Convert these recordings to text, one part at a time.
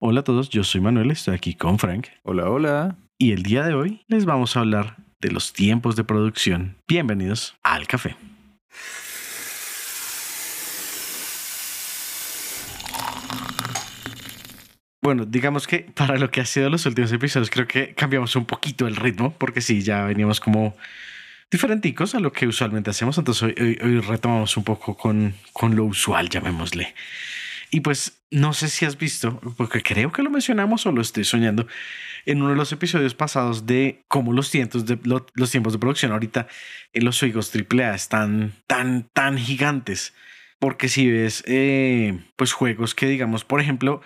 Hola a todos, yo soy Manuel, estoy aquí con Frank. Hola, hola. Y el día de hoy les vamos a hablar de los tiempos de producción. Bienvenidos al café. Bueno, digamos que para lo que ha sido los últimos episodios, creo que cambiamos un poquito el ritmo, porque sí, ya veníamos como diferenticos a lo que usualmente hacemos. Entonces hoy, hoy, retomamos un poco con, con lo usual, llamémosle. Y pues no sé si has visto, porque creo que lo mencionamos o lo estoy soñando en uno de los episodios pasados de cómo los tiempos de, los tiempos de producción ahorita en los juegos AAA están tan, tan gigantes. Porque si ves, eh, pues juegos que digamos, por ejemplo,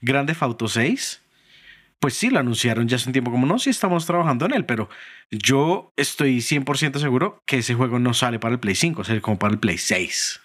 Grande Auto 6, pues sí, lo anunciaron ya hace un tiempo como no, sí estamos trabajando en él, pero yo estoy 100% seguro que ese juego no sale para el Play 5, sale como para el Play 6.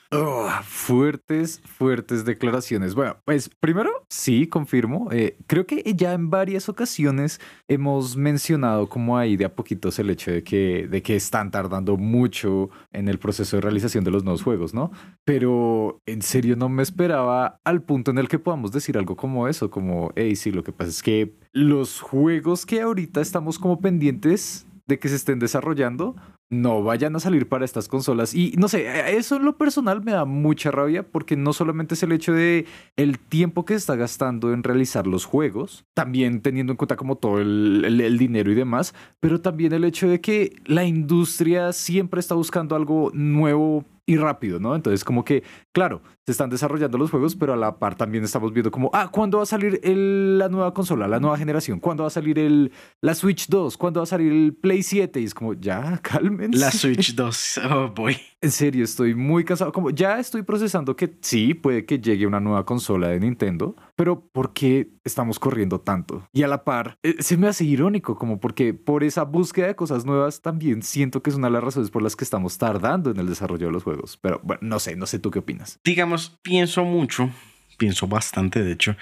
fuertes, fuertes declaraciones. Bueno, pues primero, sí, confirmo. Eh, creo que ya en varias ocasiones hemos mencionado como ahí de a poquitos el hecho de que, de que están tardando mucho en el proceso de realización de los nuevos juegos, ¿no? Pero en serio no me esperaba al punto en el que podamos decir algo como eso, como, hey, sí, lo que pasa es que los juegos que ahorita estamos como pendientes de que se estén desarrollando no vayan a salir para estas consolas. Y no sé, eso en lo personal me da mucha rabia porque no solamente es el hecho de el tiempo que se está gastando en realizar los juegos, también teniendo en cuenta como todo el, el, dinero y demás, pero también el hecho de que la industria siempre está buscando algo nuevo y rápido, ¿no? Entonces, como que, claro, se están desarrollando los juegos, pero a la par también estamos viendo como, ah, ¿cuándo va a salir la nueva consola, la nueva generación? ¿Cuándo va a salir el, la Switch 2? ¿Cuándo va a salir el Play 7? Y es como, ya, cálmense. La Switch 2, oh boy. En serio, estoy muy cansado. Como ya estoy procesando que sí, puede que llegue una nueva consola de Nintendo, pero ¿por qué estamos corriendo tanto? Y a la par, eh, se me hace irónico, como porque por esa búsqueda de cosas nuevas también siento que es una de las razones por las que estamos tardando en el desarrollo de los juegos. Pero bueno, no sé, no sé tú qué opinas. Digamos, pienso mucho, pienso bastante, de hecho,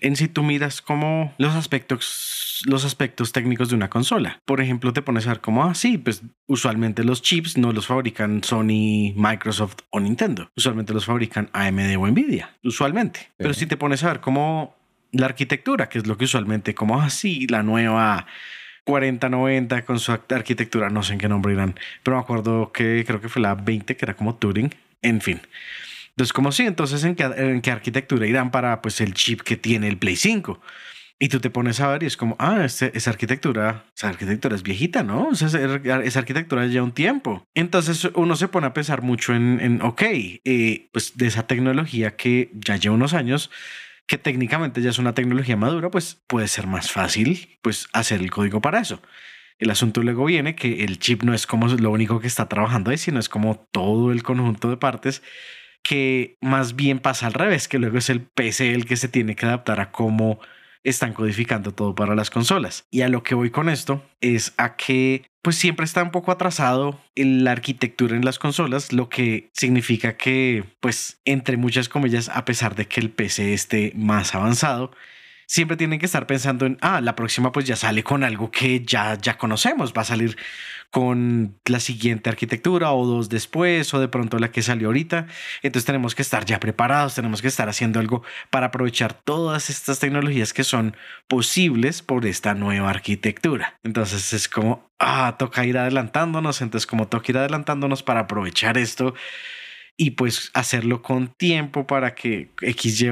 en si tú miras como los aspectos, los aspectos técnicos de una consola. Por ejemplo, te pones a ver como, ah, sí, pues usualmente los chips no los fabrican Sony, Microsoft o Nintendo. Usualmente los fabrican AMD o Nvidia, usualmente. Pero si te pones a ver como la arquitectura, que es lo que usualmente, como, ah, sí, la nueva 4090 con su arquitectura, no sé en qué nombre irán, pero me acuerdo que creo que fue la 20, que era como Turing, en fin. Entonces, como sí, entonces ¿en qué, en qué arquitectura irán para pues el chip que tiene el Play 5? Y tú te pones a ver y es como, ah, este, esa arquitectura, esa arquitectura es viejita, ¿no? O sea, esa, arquitectura ya un tiempo. Entonces uno se pone a pensar mucho en, en ok, eh, pues de esa tecnología que ya lleva unos años, que técnicamente ya es una tecnología madura, pues puede ser más fácil pues hacer el código para eso. El asunto luego viene que el chip no es como lo único que está trabajando ahí, sino es como todo el conjunto de partes que más bien pasa al revés, que luego es el PC el que se tiene que adaptar a cómo están codificando todo para las consolas. Y a lo que voy con esto es a que pues siempre está un poco atrasado en la arquitectura en las consolas, lo que significa que pues entre muchas comillas, a pesar de que el PC esté más avanzado, siempre tienen que estar pensando en, ah, la próxima pues ya sale con algo que ya, ya conocemos, va a salir con la siguiente arquitectura o dos después o de pronto la que salió ahorita. Entonces tenemos que estar ya preparados, tenemos que estar haciendo algo para aprovechar todas estas tecnologías que son posibles por esta nueva arquitectura. Entonces es como, ah, toca ir adelantándonos, entonces como toca ir adelantándonos para aprovechar esto y pues hacerlo con tiempo para que X, Y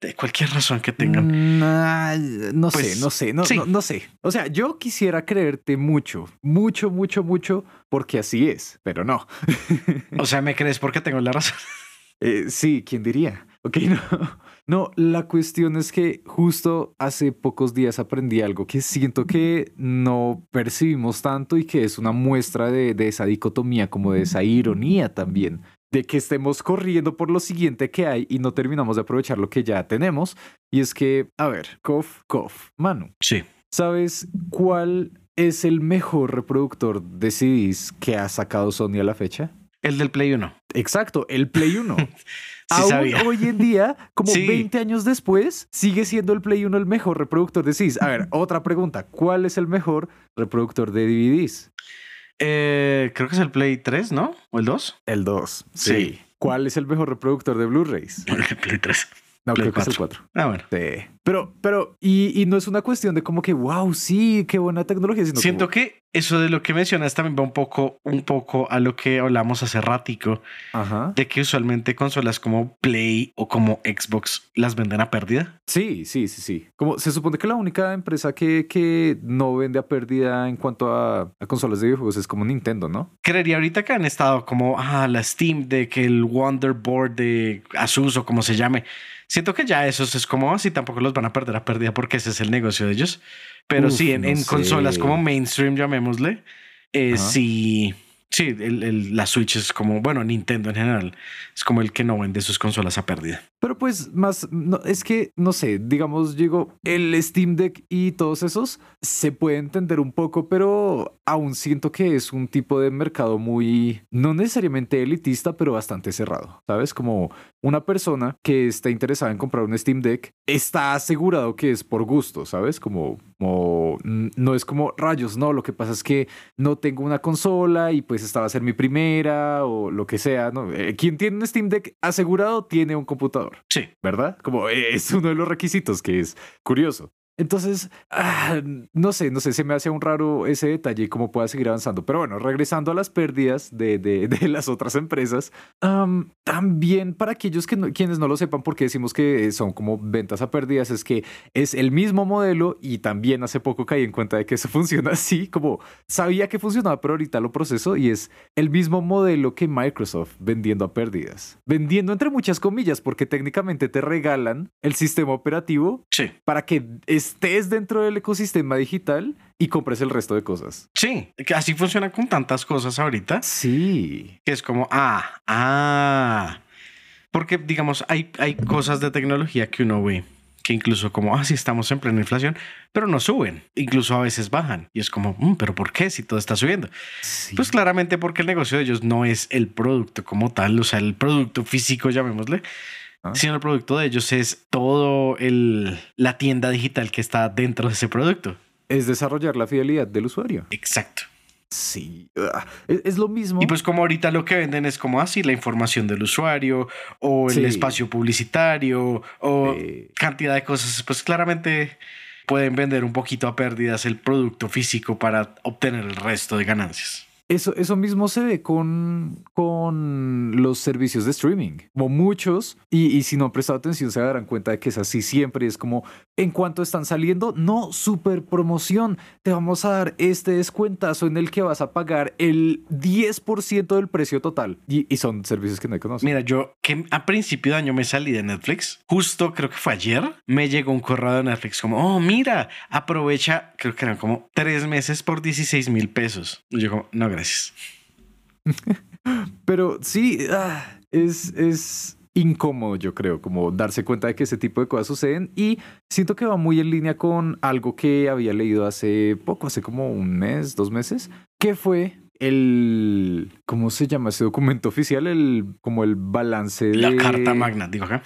de cualquier razón que tengan. Mm, no sé, pues, no sé, no, no, sé. O sea, yo quisiera creerte mucho, mucho, mucho, mucho, porque así es, pero no. o sea, ¿me crees porque tengo la razón? Eh, sí, ¿quién diría? Ok, no. No, la cuestión es que justo hace pocos días aprendí algo que siento que no percibimos tanto y que es una muestra de, de esa dicotomía, como de esa ironía también de que estemos corriendo por lo siguiente que hay y no terminamos de aprovechar lo que ya tenemos. Y es que, a ver, Kof, Kof, Manu. Sí. ¿Sabes cuál es el mejor reproductor de CDs que ha sacado Sony a la fecha? El del Play 1. Exacto, el Play 1. Aún hoy en día, como 20 años después, sigue siendo el Play 1 el mejor reproductor de CDs. A ver, otra pregunta. ¿Cuál es el mejor reproductor de DVDs? Eh, creo que es el Play 3, ¿no? ¿O el 2? El 2. Sí. ¿Cuál es el mejor reproductor de Blu-rays? El Play 3. No, creo que es el 4. Ah, bueno. Sí. Pero, pero, y, y no es una cuestión de como que, wow, sí, qué buena tecnología. Sino Siento como- que eso de lo que mencionas también va un poco, un poco a lo que hablamos hace ratico, Ajá. de que usualmente consolas como Play o como Xbox las venden a pérdida. Sí, sí, sí, sí. Como se supone que la única empresa que, que no vende a pérdida en cuanto a, a consolas de videojuegos es como Nintendo, ¿no? Creería ahorita que han estado como, ah, la Steam Deck, el Wonderboard de Asus o como se llame. Siento que ya esos es como así, tampoco los van a perder a pérdida porque ese es el negocio de ellos. Pero Uf, sí, en, no en sé. consolas como mainstream, llamémosle, eh, sí, sí, el, el- la Switch es como, bueno, Nintendo en general, es como el que no vende sus consolas a pérdida. Pero pues más, no, es que, no sé, digamos, digo, el Steam Deck y todos esos se puede entender un poco, pero aún siento que es un tipo de mercado muy, no necesariamente elitista, pero bastante cerrado, ¿sabes? Como una persona que está interesada en comprar un Steam Deck está asegurado que es por gusto, ¿sabes? Como, como n- no es como rayos, no, lo que pasa es que no tengo una consola y pues esta va a ser mi primera o lo que sea, ¿no? Eh, quien tiene un Steam Deck asegurado tiene un computador. Sí, ¿verdad? Como eh, es uno de los requisitos que es curioso. Entonces, ah, no sé, no sé, se me hace un raro ese detalle y cómo pueda seguir avanzando. Pero bueno, regresando a las pérdidas de, de- de las otras empresas, am, también para aquellos que no- quienes no lo sepan, porque decimos que son como ventas a pérdidas, es que es el mismo modelo y también hace poco caí en cuenta de que eso funciona así, como sabía que funcionaba, pero ahorita lo proceso y es el mismo modelo que Microsoft vendiendo a pérdidas. Vendiendo entre muchas comillas, porque técnicamente te regalan el sistema operativo sí, para que estés dentro del ecosistema digital y compres el resto de cosas. sí, que así funciona con tantas cosas ahorita. Sí. que es como, ah, ah. Porque, digamos, hay, hay cosas de tecnología que uno ve que incluso como, ah, sí, estamos en plena inflación, pero no suben, incluso a veces bajan. Y es como, "Mm, pero ¿por qué si todo está subiendo? sí. Pues claramente porque el negocio de ellos no es el producto como tal, o sea, el producto físico, llamémosle, Ah. sino el producto de ellos es todo el, la tienda digital que está dentro de ese producto. es desarrollar la fidelidad del usuario. Exacto. Sí. Ah, Es, es lo mismo. Y pues como ahorita lo que venden es como así la información del usuario o el Sí. espacio publicitario o Eh, cantidad de cosas, pues claramente pueden vender un poquito a pérdidas el producto físico para obtener el resto de ganancias. Eso, eso mismo se ve con, con los servicios de streaming. Como muchos, y, y si no han prestado atención, se darán cuenta de que es así siempre. Es como, en cuanto están saliendo, no, super promoción. Te vamos a dar este descuentazo en el que vas a pagar el 10% del precio total. Y, y son servicios que no conoces. Mira, yo que a principio de año me salí de Netflix, justo creo que fue ayer, me llegó un correo de Netflix como, oh, mira, aprovecha, creo que eran como tres meses por 16 mil pesos. Y yo como, no, gracias. Pero sí, ah, es, es incómodo, yo creo, como darse cuenta de que ese tipo de cosas suceden. Y siento que va muy en línea con algo que había leído hace poco, hace como un mes, dos meses, que fue el, ¿cómo se llama ese documento oficial? El, como el balance de... La carta magna, digo acá.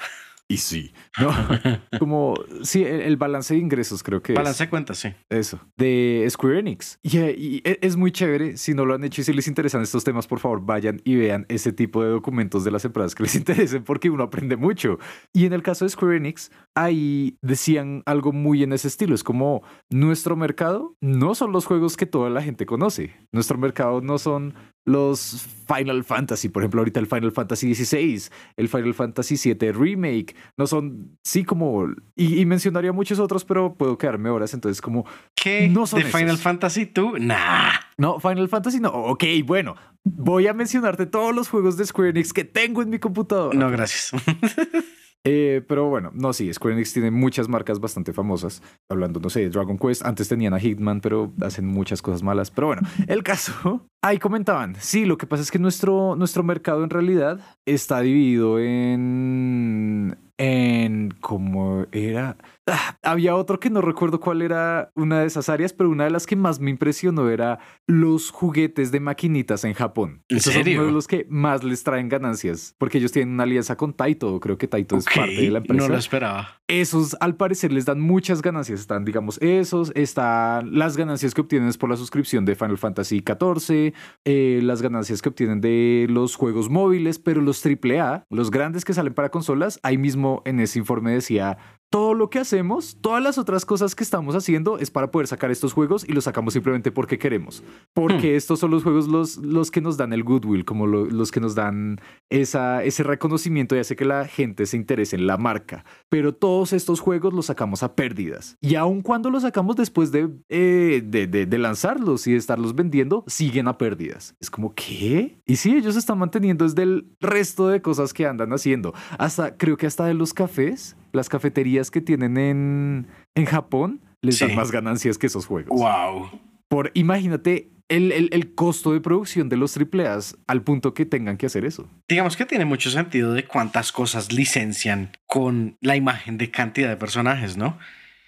Y sí, ¿no? como, sí, el, el balance de ingresos creo que es. Balance de cuentas, sí. Eso, de Square Enix. Y, y e- es muy chévere. Si no lo han hecho y si les interesan estos temas, por favor, vayan y vean ese tipo de documentos de las empresas que les interesen porque uno aprende mucho. Y en el caso de Square Enix, ahí decían algo muy en ese estilo. Es como nuestro mercado no son los juegos que toda la gente conoce. Nuestro mercado no son los Final Fantasy, por ejemplo, ahorita el Final Fantasy XVI, el Final Fantasy VII Remake, no son, sí, como, y, y mencionaría muchos otros, pero puedo quedarme horas, entonces como, ¿Qué? No son ¿De Final. Fantasy tú? Nah. no, Final Fantasy no, ok, bueno, voy a mencionarte todos los juegos de Square Enix que tengo en mi computadora. No, gracias. Eh, pero bueno, no, sí, Square Enix tiene muchas marcas bastante famosas. Hablando, no sé, de Dragon Quest. Antes tenían a Hitman, pero hacen muchas cosas malas. Pero bueno, el caso. Ahí comentaban. Sí, lo que pasa es que nuestro, nuestro mercado en realidad está dividido en. En. ¿Cómo era? Ah, había otro que no recuerdo cuál era una de esas áreas, pero una de las que más me impresionó era los juguetes de maquinitas en Japón. ¿En Esos son uno de los que más les traen ganancias, porque ellos tienen una alianza con Taito. Creo que Taito es parte de la empresa. No lo esperaba. Esos, al parecer, les dan muchas ganancias. Están, digamos, esos, están las ganancias que obtienen por la suscripción de Final Fantasy XIV, eh, las ganancias que obtienen de los juegos móviles, pero los AAA, los grandes que salen para consolas, ahí mismo en ese informe decía todo lo que hacemos, todas las otras cosas que estamos haciendo es para poder sacar estos juegos y los sacamos simplemente porque queremos. Porque Hmm. estos son los juegos los, los que nos dan el goodwill, como lo- los que nos dan esa, ese reconocimiento y hace que la gente se interese en la marca. Pero todos estos juegos los sacamos a pérdidas. Y aun cuando los sacamos después de, eh, de, de- de lanzarlos y de estarlos vendiendo, siguen a pérdidas. Es como, ¿qué? Y sí, ellos están manteniendo desde el resto de cosas que andan haciendo. Hasta, creo que hasta de los cafés, las cafeterías que tienen en, en Japón, les Sí. dan más ganancias que esos juegos. Wow. Por, imagínate el, el- el costo de producción de los AAAs al punto que tengan que hacer eso. Digamos que tiene mucho sentido de cuántas cosas licencian con la imagen de cantidad de personajes, ¿no?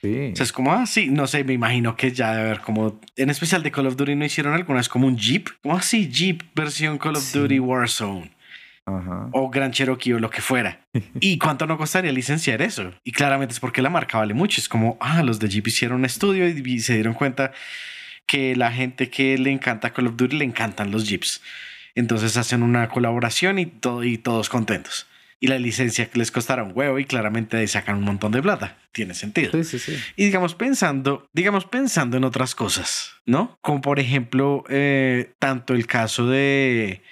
Sí. O sea, es como, ah, sí, no sé, me imagino que ya debe haber como, en especial de Call of Duty, ¿no hicieron algunas como un Jeep? Como así, Jeep versión Call of Sí. Duty Warzone Ajá. o Gran Cherokee o lo que fuera. ¿Y cuánto no costaría licenciar eso? Y claramente es porque la marca vale mucho. Es como, ah, los de Jeep hicieron un estudio y, y se dieron cuenta que la gente que le encanta Call of Duty le encantan los Jeeps. Entonces hacen una colaboración y, todo, y todos contentos. Y la licencia que les costará un huevo y claramente ahí sacan un montón de plata. Tiene sentido. Sí, sí, sí. Y digamos pensando, digamos pensando en otras cosas, ¿no? Como por ejemplo, eh, tanto el caso de,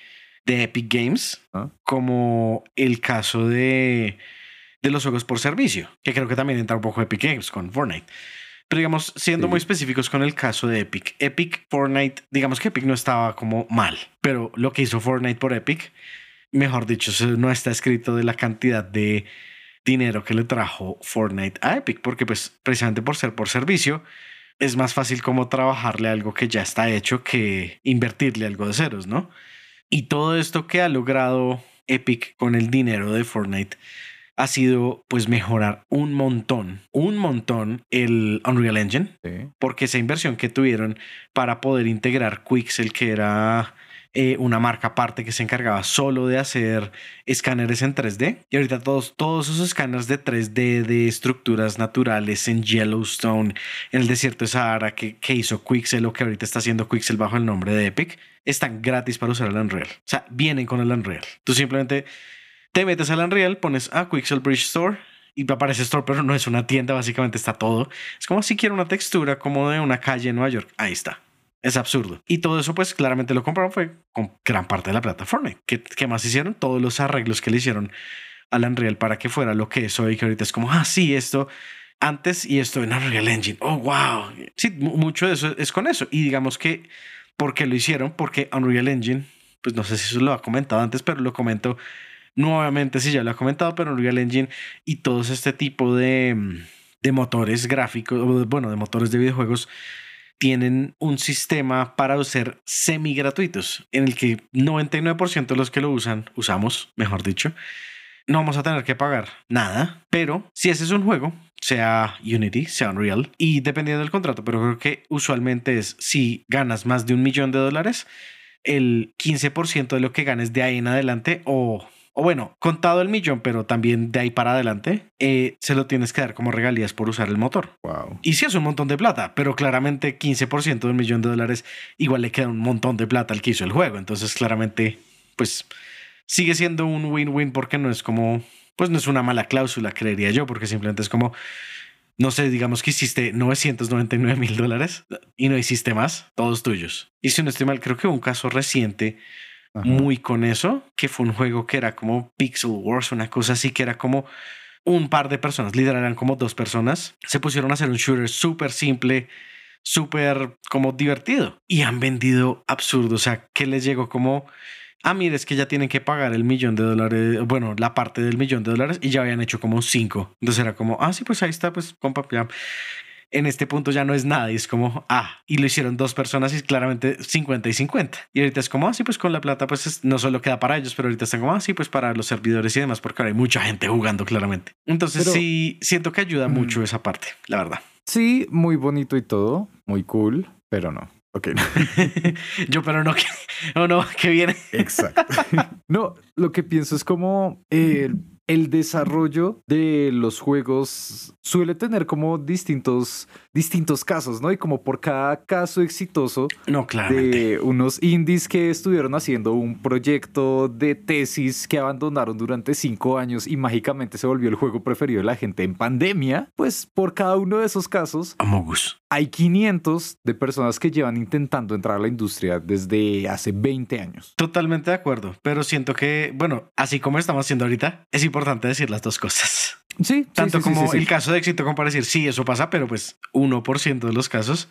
de Epic Games Ah. como el caso de, de los juegos por servicio, que creo que también entra un poco Epic Games con Fortnite. Pero digamos, siendo Sí. muy específicos con el caso de Epic, Epic, Fortnite, digamos que Epic no estaba como mal, pero lo que hizo Fortnite por Epic, mejor dicho, no está escrito de la cantidad de dinero que le trajo Fortnite a Epic, porque pues precisamente por ser por servicio, es más fácil como trabajarle algo que ya está hecho que invertirle algo de ceros, ¿no? Y todo esto que ha logrado Epic con el dinero de Fortnite ha sido pues mejorar un montón, un montón el Unreal Engine, Sí. porque esa inversión que tuvieron para poder integrar Quixel, que era eh, una marca aparte que se encargaba solo de hacer escáneres en 3D. Y ahorita todos, todos esos escáneres de 3D de estructuras naturales en Yellowstone, en el desierto de Sahara, que, que hizo Quixel o que ahorita está haciendo Quixel bajo el nombre de Epic, están gratis para usar el Unreal. O sea, vienen con el Unreal. Tú simplemente te metes al Unreal, pones a Quixel Bridge Store y aparece Store, pero no es una tienda, básicamente está todo. Es como si quiero una textura como de una calle en Nueva York. Ahí está. Es absurdo. Y todo eso, pues claramente lo compraron fue con gran parte de la plataforma. ¿Qué, qué más hicieron? Todos los arreglos que le hicieron al Unreal para que fuera lo que es hoy, que ahorita es como, ah, sí, esto antes y esto en Unreal Engine. Oh, wow. Sí, mu- mucho de eso es con eso. Y digamos que, ¿por qué lo hicieron? Porque Unreal Engine, pues no sé si eso lo ha comentado antes, pero lo comento nuevamente, si ya lo ha comentado, pero Unreal Engine y todos este tipo de, mm, de motores gráficos, bueno, de motores de videojuegos, tienen un sistema para ser semi gratuitos, en el que 99% de los que lo usan, usamos, mejor dicho, no vamos a tener que pagar nada, pero si ese es un juego, sea Unity, sea Unreal, y dependiendo del contrato, pero creo que usualmente es si ganas más de un millón de dólares, el 15% de lo que ganes de ahí en adelante o... O bueno, contado el millón, pero también de ahí para adelante, eh, se lo tienes que dar como regalías por usar el motor. Wow. Y sí es un montón de plata, pero claramente 15% de un millón de dólares igual le queda un montón de plata al que hizo el juego. Entonces claramente, pues sigue siendo un win-win porque no es como, pues no es una mala cláusula, creería yo, porque simplemente es como, no sé, digamos que hiciste 999 mil dólares y no hiciste más, todos tuyos. Y si no estoy mal, creo que hubo un caso reciente Muy con eso, que fue un juego que era como Pixel Wars, una cosa así, que era como un par de personas, literal eran como dos personas, se pusieron a hacer un shooter súper simple, súper como divertido y han vendido absurdo, o sea, que les llegó como, ah, mire, es que ya tienen que pagar el millón de dólares, bueno, la parte del millón de dólares y ya habían hecho como cinco, entonces era como, ah, sí, pues ahí está, pues compa, ya en este punto ya no es nada y es como, ah, y lo hicieron dos personas y claramente 50 y 50. Y ahorita es como, ah, sí, pues con la plata, pues es- no solo queda para ellos, pero ahorita están como, ah, sí, pues para los servidores y demás, porque ahora hay mucha gente jugando claramente. Entonces Pero- sí, siento que ayuda Mm. mucho esa parte, la verdad. Sí, muy bonito y todo, muy cool, pero no. Ok. Yo, pero no, que, oh, no, que viene. Exacto. no, lo que pienso es como, eh, el desarrollo de los juegos suele tener como distintos, distintos casos, ¿no? Y como por cada caso exitoso no, de unos indies que estuvieron haciendo un proyecto de tesis que abandonaron durante cinco años y mágicamente se volvió el juego preferido de la gente en pandemia, pues por cada uno de esos casos Amogus. hay 500 de personas que llevan intentando entrar a la industria desde hace 20 años. Totalmente de acuerdo, pero siento que, bueno, así como estamos haciendo ahorita, es importante decir las dos cosas. Sí, Tanto sí, sí, como sí, el caso de éxito, como para decir, sí, eso pasa, pero pues 1% de los casos.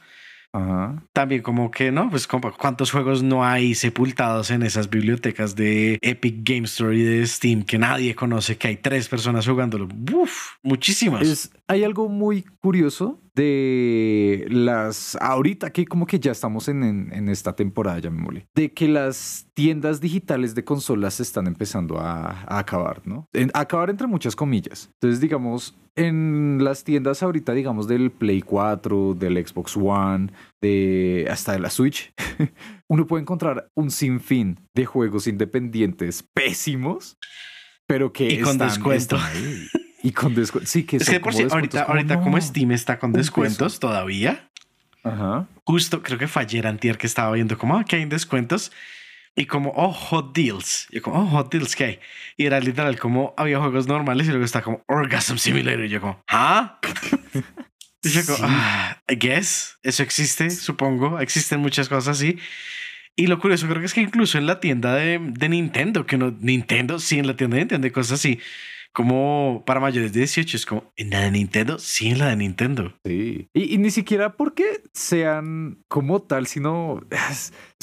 Ajá. También como que, ¿no? Pues ¿cuántos juegos no hay sepultados en esas bibliotecas de Epic Game Store y de Steam que nadie conoce, que hay tres personas jugándolo? Uf, muchísimas. Es, hay algo muy curioso de las ahorita que como que ya estamos en, en, en esta temporada, ya me mole, de que las tiendas digitales de consolas se están empezando a, a acabar, ¿no? En- a acabar entre muchas comillas. Entonces, digamos, en las tiendas ahorita, digamos, del Play 4, del Xbox One, de hasta de la Switch, uno puede encontrar un sinfín de juegos independientes pésimos, pero que Y con están- descuento. están ahí. Y con descuento. Sí, que es que por como si descuentos. Ahorita, ahorita como no. Steam está con descuentos todavía, Ajá. justo creo que fue ayer antier que estaba viendo como ah, que hay descuentos y como oh hot deals y yo como oh hot deals que hay y era literal como había juegos normales y luego está como Orgasm Simulator y yo como ah y yo como Sí. ah, I guess eso existe supongo. Existen muchas cosas así y lo curioso creo que es que incluso en la tienda de, de Nintendo que no Nintendo sí en la tienda de Nintendo hay cosas así como para mayores de 18 es como en la de Nintendo sí en la de Nintendo Sí. Y, y ni siquiera porque sean como tal, sino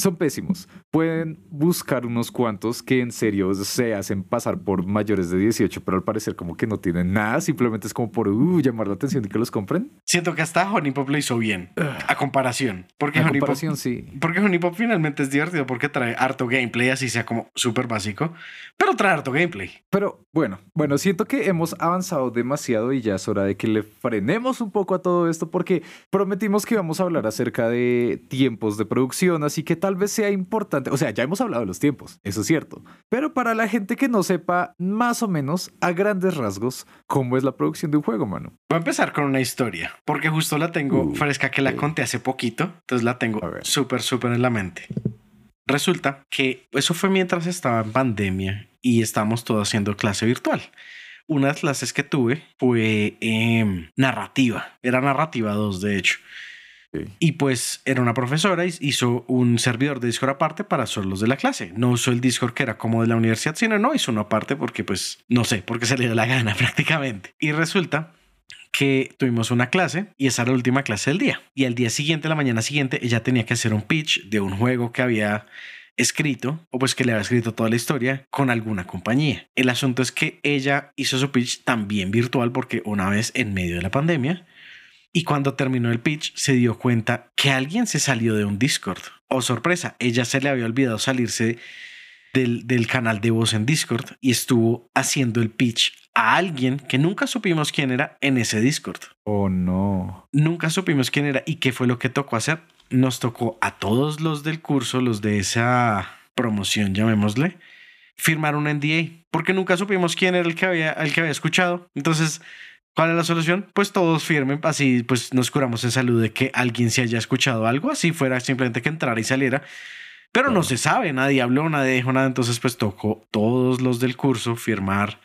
son pésimos. Pueden buscar unos cuantos que en serio se hacen pasar por mayores de 18, pero al parecer como que no tienen nada, simplemente es como por uh, llamar la atención y que los compren. Siento que hasta Honey Pop lo hizo bien, a comparación. Porque En Honey, comparación, Pop, sí. porque Honey Pop finalmente es divertido porque trae harto gameplay, así sea como súper básico, pero trae harto gameplay. Pero bueno, bueno, siento que hemos avanzado demasiado y ya es hora de que le frenemos un poco a todo esto porque prometimos que íbamos a hablar acerca de tiempos de producción, así que tal vez sea importante, o sea, ya hemos hablado de los tiempos, eso es cierto, pero para la gente que no sepa más o menos a grandes rasgos cómo es la producción de un juego, mano. Voy a empezar con una historia, porque justo la tengo Uh, fresca que la ok. conté hace poquito, entonces la tengo súper, súper en la mente. Resulta que eso fue mientras estaba en pandemia y estábamos todos haciendo clase virtual. Una de las clases que tuve fue em, narrativa, era narrativa 2 de hecho. Y pues era una profesora y hizo un servidor de Discord aparte para solo los de la clase. No usó el Discord que era como de la universidad, sino no hizo uno aparte porque pues no sé, porque se le dio la gana prácticamente. Y resulta que tuvimos una clase y esa era la última clase del día. Y al día siguiente, la mañana siguiente, ella tenía que hacer un pitch de un juego que había escrito o pues que le había escrito toda la historia con alguna compañía. El asunto es que ella hizo su pitch también virtual porque una vez en medio de la pandemia y cuando terminó el pitch se dio cuenta que alguien se salió de un Discord. Oh sorpresa, ella se le había olvidado salirse del, del canal de voz en Discord y estuvo haciendo el pitch a alguien que nunca supimos quién era en ese Discord. Oh no. Nunca supimos quién era y qué fue lo que tocó hacer. Nos tocó a todos los del curso, los de esa promoción, llamémosle, firmar un NDA, porque nunca supimos quién era el que había, el que había escuchado. Entonces, ¿cuál es la solución? Pues todos firmen, así pues nos curamos en salud de que alguien se haya escuchado algo, así fuera simplemente que entrara y saliera. Pero no Claro. se sabe, nadie habló, nadie dijo nada, entonces pues tocó todos los del curso firmar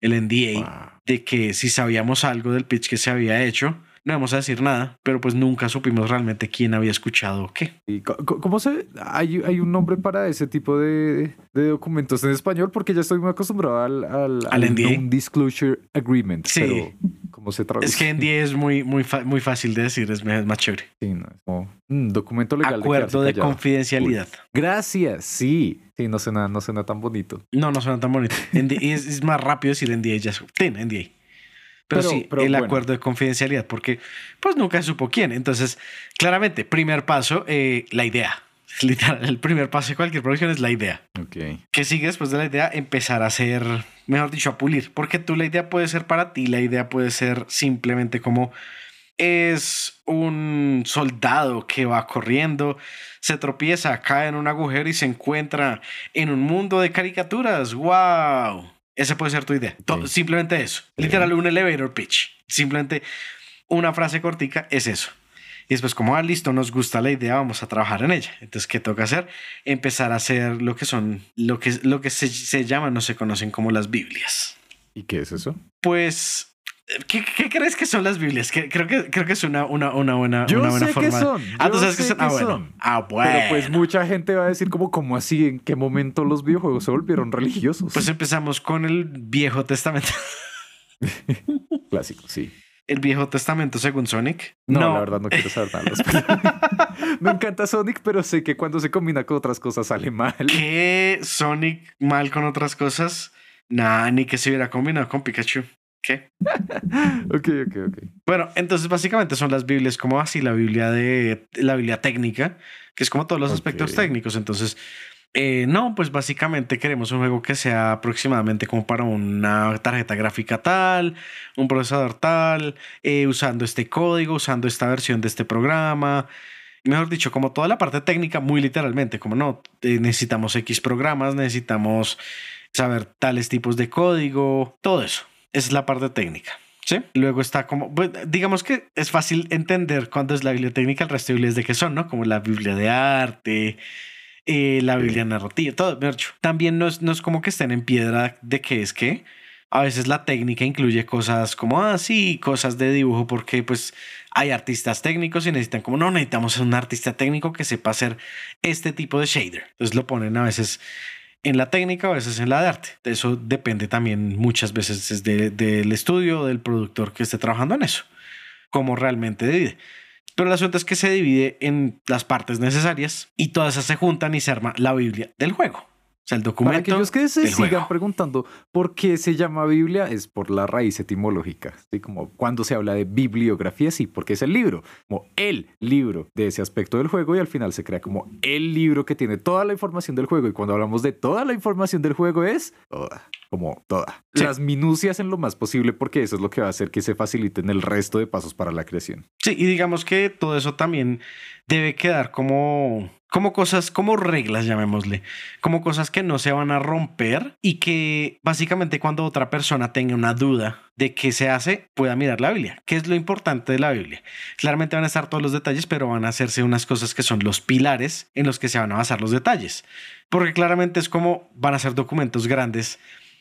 el NDA Wow. de que si sabíamos algo del pitch que se había hecho, no vamos a decir nada, pero pues nunca supimos realmente quién había escuchado qué. ¿Y cómo se...? Hay, hay un nombre para ese tipo de, de documentos en español porque ya estoy muy acostumbrado al, al, ¿Al NDA? Non-Disclosure Agreement. Sí. Pero, ¿cómo se traduce? Es que NDA es muy, muy, muy fácil de decir, es, más chévere. Sí, no, es como mm, documento legal Acuerdo de, de confidencialidad. Gracias, sí. Sí, no suena, no suena tan bonito. No, no suena tan bonito. NDA es, es más rápido decir NDA ya. Ten, NDA. Pero, Pero- sí, pero el bueno. acuerdo de confidencialidad, porque pues nunca supo quién. Entonces, claramente, primer paso, eh, la idea. Literal, el primer paso de cualquier producción es la idea. Ok. que sigue después de la idea empezar a hacer, mejor dicho, a pulir. Porque tú la idea puede ser para ti, la idea puede ser simplemente como es un soldado que va corriendo, se tropieza, cae en un agujero y se encuentra en un mundo de caricaturas. ¡Wow! Esa puede ser tu idea. Simplemente eso. Literal, un elevator pitch. Simplemente una frase cortica es eso. Y después, como, ah, listo, nos gusta la idea, vamos a trabajar en ella. Entonces, ¿qué toca hacer? Empezar a hacer lo que son, lo que, lo que se, se llaman, no se conocen como las Biblias. ¿Y qué es eso? Pues ¿Qué, ¿Qué, crees que son las Biblias? creo, que, creo que es una, una, una buena, Yo una buena sé forma. Que son. Ah, tú sabes que son. Ah, bueno. Ah, bueno. Pero pues mucha gente va a decir como, ¿cómo así? ¿En qué momento los videojuegos se volvieron religiosos? Pues empezamos con el Viejo Testamento. Clásico, sí. ¿El Viejo Testamento según Sonic? No, la verdad no quiero saber nada. Me encanta Sonic, pero sé que cuando se combina con otras cosas sale mal. ¿Qué? ¿Sonic mal con otras cosas? Nah, ni que se hubiera combinado con Pikachu. ¿Qué? ok, ok, ok. Bueno, entonces básicamente son las Biblias como así, la Biblia de la Biblia técnica, que es como todos los aspectos técnicos. Entonces, eh, no, pues básicamente queremos un juego que sea aproximadamente como para una tarjeta gráfica tal, un procesador tal, eh, usando este código, usando esta versión de este programa. Mejor dicho, como toda la parte técnica, muy literalmente, como no, eh, necesitamos X programas, necesitamos saber tales tipos de código, todo eso es la parte técnica. ¿Sí? Luego está como, digamos que es fácil entender cuándo es la Biblia técnica, el resto de Biblias de qué son, ¿no? Como la Biblia de arte, eh, la Biblia narrativa, todo. También no es, no es como que estén en piedra de qué es qué. A veces la técnica incluye cosas como, ah, sí, cosas de dibujo, porque pues hay artistas técnicos y necesitan como, no, necesitamos un artista técnico que sepa hacer este tipo de shader. Entonces lo ponen a veces en la técnica o a veces en la de arte. Eso depende también muchas veces del estudio, del productor que esté trabajando en eso, cómo realmente divide. Pero el asunto es que se divide en las partes necesarias y todas esas se juntan y se arma la Biblia del juego sea, el documento. Para aquellos que se sigan preguntando por qué se llama Biblia, es por la raíz etimológica. ¿sí? Como cuando se habla de bibliografía, sí, porque es el libro, como el libro de ese aspecto del juego, y al final se crea como el libro que tiene toda la información del juego. Y cuando hablamos de toda la información del juego, es toda, como toda. Las minucias en lo más posible, porque eso es lo que va a hacer que se faciliten el resto de pasos para la creación. Sí, y digamos que todo eso también debe quedar como como cosas, como reglas, llamémosle, como cosas que no se van a romper y que básicamente cuando otra persona tenga una duda de qué se hace, pueda mirar la Biblia. ¿Qué es lo importante de la Biblia? Claramente van a estar todos los detalles, pero van a hacerse unas cosas que son los pilares en los que se van a basar los detalles. Porque claramente es como van a ser documentos grandes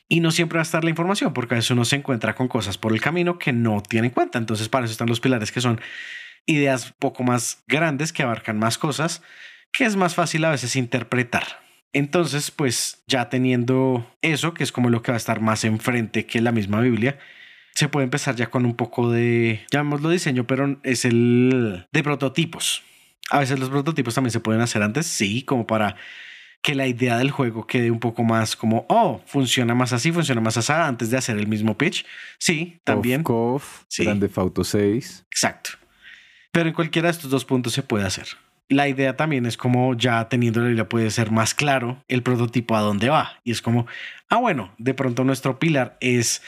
y no siempre va a estar la información, porque a veces uno se encuentra con cosas por el camino que no tiene en cuenta. Entonces, para eso están los pilares que son ideas poco más grandes que abarcan más cosas que es más fácil a veces interpretar. Entonces, pues ya teniendo eso, que es como lo que va a estar más enfrente que la misma Biblia, se puede empezar ya con un poco de, llamémoslo diseño, pero es el de prototipos. A veces los prototipos también se pueden hacer antes, sí, como para que la idea del juego quede un poco más como, oh, funciona más así, funciona más así, antes de hacer el mismo pitch. Sí, también. Sí. Grande Auto 6. Exacto. Pero en cualquiera de estos dos puntos se puede hacer la idea también es como ya teniendo la Biblia puede ser más claro el prototipo a dónde va. Y es como, ah, bueno, de pronto nuestro pilar es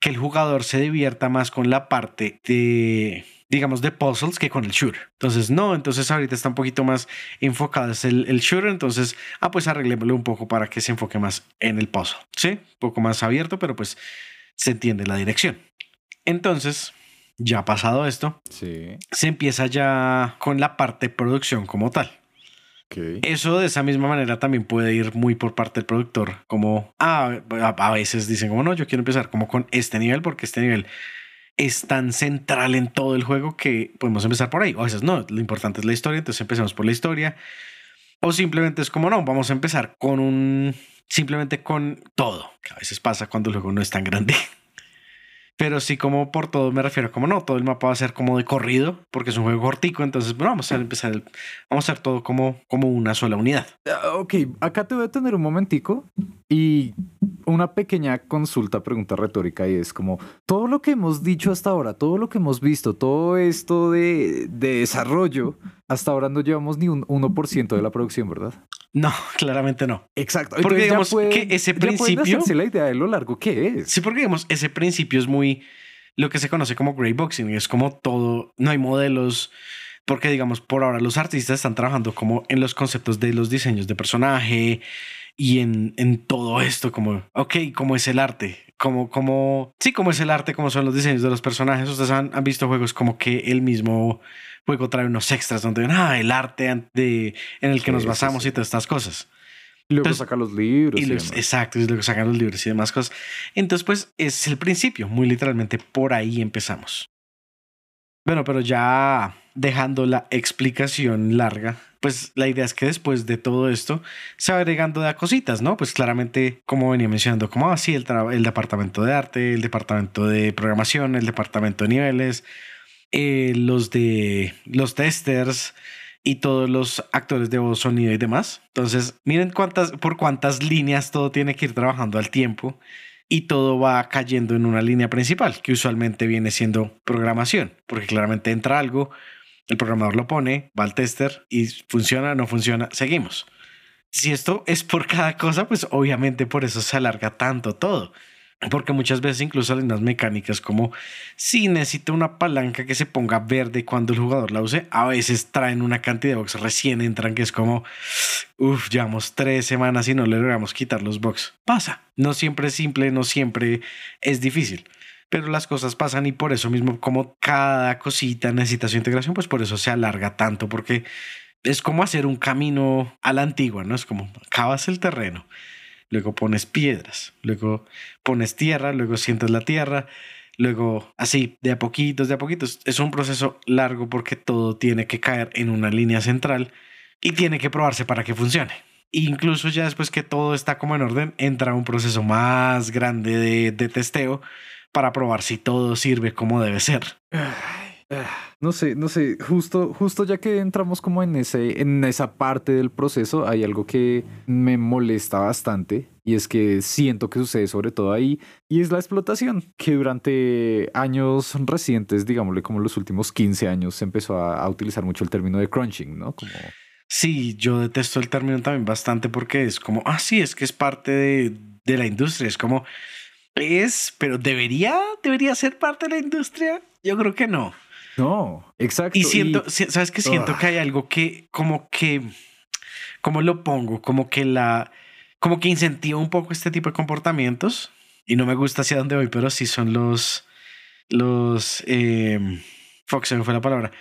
que el jugador se divierta más con la parte de, digamos, de puzzles que con el shooter. Entonces, no, entonces ahorita está un poquito más enfocado es el, el shooter. Entonces, ah, pues arreglémoslo un poco para que se enfoque más en el puzzle. Sí, un poco más abierto, pero pues se entiende la dirección. Entonces, ya pasado esto, se empieza ya con la parte de producción como tal. Eso de esa misma manera también puede ir muy por parte del productor, como ah, a, veces dicen como no, yo quiero empezar como con este nivel porque este nivel es tan central en todo el juego que podemos empezar por ahí. O a veces no, lo importante es la historia, entonces empezamos por la historia. O simplemente es como no, vamos a empezar con un, simplemente con todo, que a veces pasa cuando el juego no es tan grande. Pero sí, como por todo me refiero, como no, todo el mapa va a ser como de corrido, porque es un juego cortico, entonces bueno, vamos a empezar, vamos a hacer todo como, como una sola unidad. Ah, ok, acá te voy a tener un momentico y una pequeña consulta, pregunta retórica, y es como, todo lo que hemos dicho hasta ahora, todo lo que hemos visto, todo esto de, de desarrollo, hasta ahora no llevamos ni un 1% de la producción, ¿verdad? No, claramente no. Exacto. Porque digamos que ese principio. la idea de lo largo que es. Sí, porque digamos, ese principio es muy lo que se conoce como gray boxing. Es como todo, no hay modelos. Porque digamos, por ahora los artistas están trabajando como en los conceptos de los diseños de personaje, y en, en todo esto, como, ok, ¿cómo es el arte? Como, como, sí, como es el arte, como son los diseños de los personajes. Ustedes han, han visto juegos como que el mismo juego trae unos extras donde ven, ah, el arte de, en el que nos basamos y todas estas cosas. Y luego saca los libros. Y exacto, y luego sacan los libros y demás cosas. Entonces, pues es el principio, muy literalmente por ahí empezamos. Bueno, pero ya dejando la explicación larga, pues la idea es que después de todo esto se va agregando de cositas, ¿no? Pues claramente, como venía mencionando, como así el, el departamento de arte, el departamento de programación, el departamento de niveles, eh, los de los testers y todos los actores de voz, sonido y demás. Entonces, miren cuántas, por cuántas líneas todo tiene que ir trabajando al tiempo y todo va cayendo en una línea principal, que usualmente viene siendo programación, porque claramente entra algo, el programador lo pone, va al tester y funciona, no funciona, seguimos. Si esto es por cada cosa, pues obviamente por eso se alarga tanto todo. Porque muchas veces incluso en las mecánicas como si necesito una palanca que se ponga verde cuando el jugador la use, a veces traen una cantidad de bugs recién entran que es como, uff, llevamos tres semanas y no le logramos quitar los bugs. Pasa, no siempre es simple, no siempre es difícil. Pero las cosas pasan y por eso mismo como cada cosita necesita su integración, pues por eso se alarga tanto, porque es como hacer un camino a la antigua, ¿no? Es como cavas el terreno luego pones piedras, luego pones tierra, luego sientes la tierra, luego así, de a poquitos, de a poquitos. Es un proceso largo porque todo tiene que caer en una línea central y tiene que probarse para que funcione. Incluso ya después que todo está como en orden, entra un proceso más grande de, de testeo para probar si todo sirve como debe ser. No sé, no sé, justo, justo ya que entramos como en, ese, en esa parte del proceso, hay algo que me molesta bastante y es que siento que sucede sobre todo ahí y es la explotación, que durante años recientes, digámosle como los últimos 15 años, se empezó a, utilizar mucho el término de crunching, ¿no? Como... Sí, yo detesto el término también bastante porque es como, ah, sí, es que es parte de, de la industria, es como, es, pero debería, debería ser parte de la industria. Yo creo que no. No, exacto. Y siento, ¿sabes qué? Siento que hay algo que como que, ¿cómo lo pongo? Como que la, como que incentiva un poco este tipo de comportamientos. Y no me gusta hacia dónde voy, pero sí son los, los, eh, Fox, fue la palabra,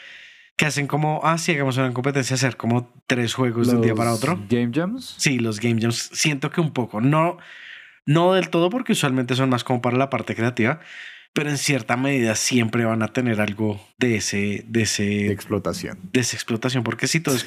que hacen como, ah, sí, hagamos una competencia, hacer como tres juegos de un día para otro. Game Jams. Sí, los Game Jams. Siento que un poco, no, no del todo, porque usualmente son más como para la parte creativa, pero en cierta medida siempre van a tener algo de ese, de ese explotación, de esa explotación, porque si todo es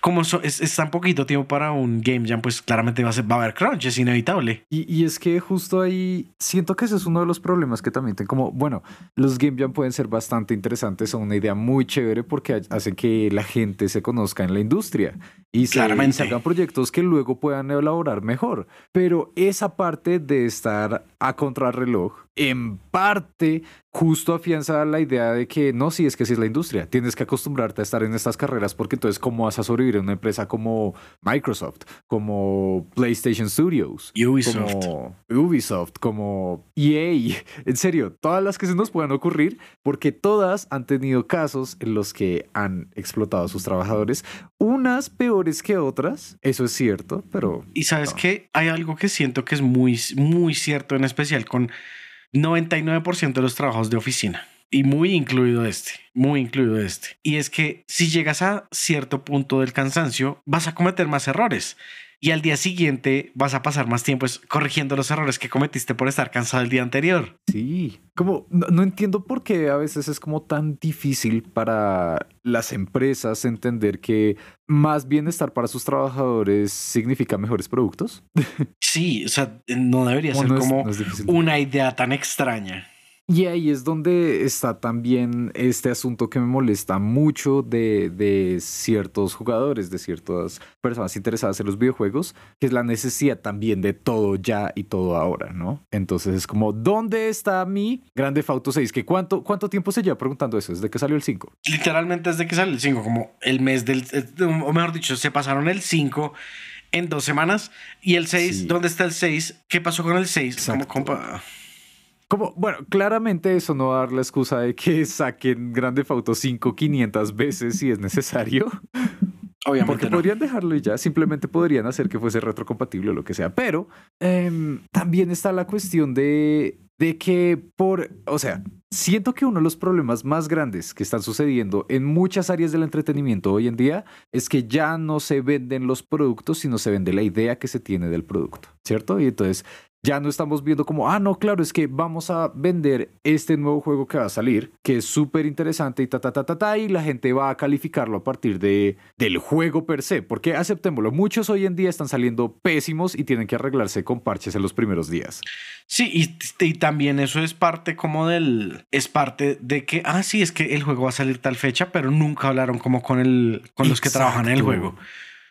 como es, tan poquito tiempo para un game jam, pues claramente va a, ser, va a haber crunch, es inevitable. Y, y, es que justo ahí siento que ese es uno de los problemas que también tengo, como bueno, los game jam pueden ser bastante interesantes, son una idea muy chévere porque hacen que la gente se conozca en la industria y se, y se hagan proyectos que luego puedan elaborar mejor, pero esa parte de estar a contrarreloj en parte justo afianza la idea de que no, si es que si es la industria, tienes que acostumbrarte a estar en estas carreras porque entonces cómo vas a sobrevivir en una empresa como Microsoft, como PlayStation Studios, Ubisoft, como Ubisoft, como EA, en serio, todas las que se nos puedan ocurrir porque todas han tenido casos en los que han explotado a sus trabajadores, unas peores que otras, eso es cierto, pero... Y sabes que hay algo que siento que es muy, muy cierto en especial con 99% de los trabajos de oficina. Y muy incluido este, muy incluido este. Y es que si llegas a cierto punto del cansancio, vas a cometer más errores. Y al día siguiente vas a pasar más tiempo corrigiendo los errores que cometiste por estar cansado el día anterior. Sí, como no, entiendo por qué a veces es como tan difícil para las empresas entender que más bienestar para sus trabajadores significa mejores productos. Sí, o sea, no debería ser como una idea tan extraña. Y ahí es donde está también este asunto que me molesta mucho de, de, ciertos jugadores, de ciertas personas interesadas en los videojuegos, que es la necesidad también de todo ya y todo ahora, ¿no? Entonces es como, ¿dónde está mi Grande Auto 6? ¿Que cuánto, ¿Cuánto tiempo se lleva preguntando eso? ¿Desde que salió el 5? Literalmente desde que salió el 5, como el mes del, o mejor dicho, se pasaron el 5 en dos semanas y el 6, ¿dónde está el 6? ¿Qué pasó con el 6? Como compa... Como, bueno, claramente eso no va a dar la excusa de que saquen Grande Auto 5 500 veces si es necesario. Obviamente Porque no. podrían dejarlo y ya, simplemente podrían hacer que fuese retrocompatible o lo que sea. Pero em, también está la cuestión de, de que por, o sea, siento que uno de los problemas más grandes que están sucediendo en muchas áreas del entretenimiento hoy en día es que ya no se venden los productos, sino se vende la idea que se tiene del producto, ¿cierto? Y entonces ya no estamos viendo como, ah, no, claro, es que vamos a vender este nuevo juego que va a salir, que es súper interesante y ta, ta, ta, ta, ta, y la gente va a calificarlo a partir de, del juego per se, porque aceptémoslo, muchos hoy en día están saliendo pésimos y tienen que arreglarse con parches en los primeros días. Sí, y, y también eso es parte como del, es parte de que, ah, sí, es que el juego va a salir tal fecha, pero nunca hablaron como con el, con los que trabajan en el juego.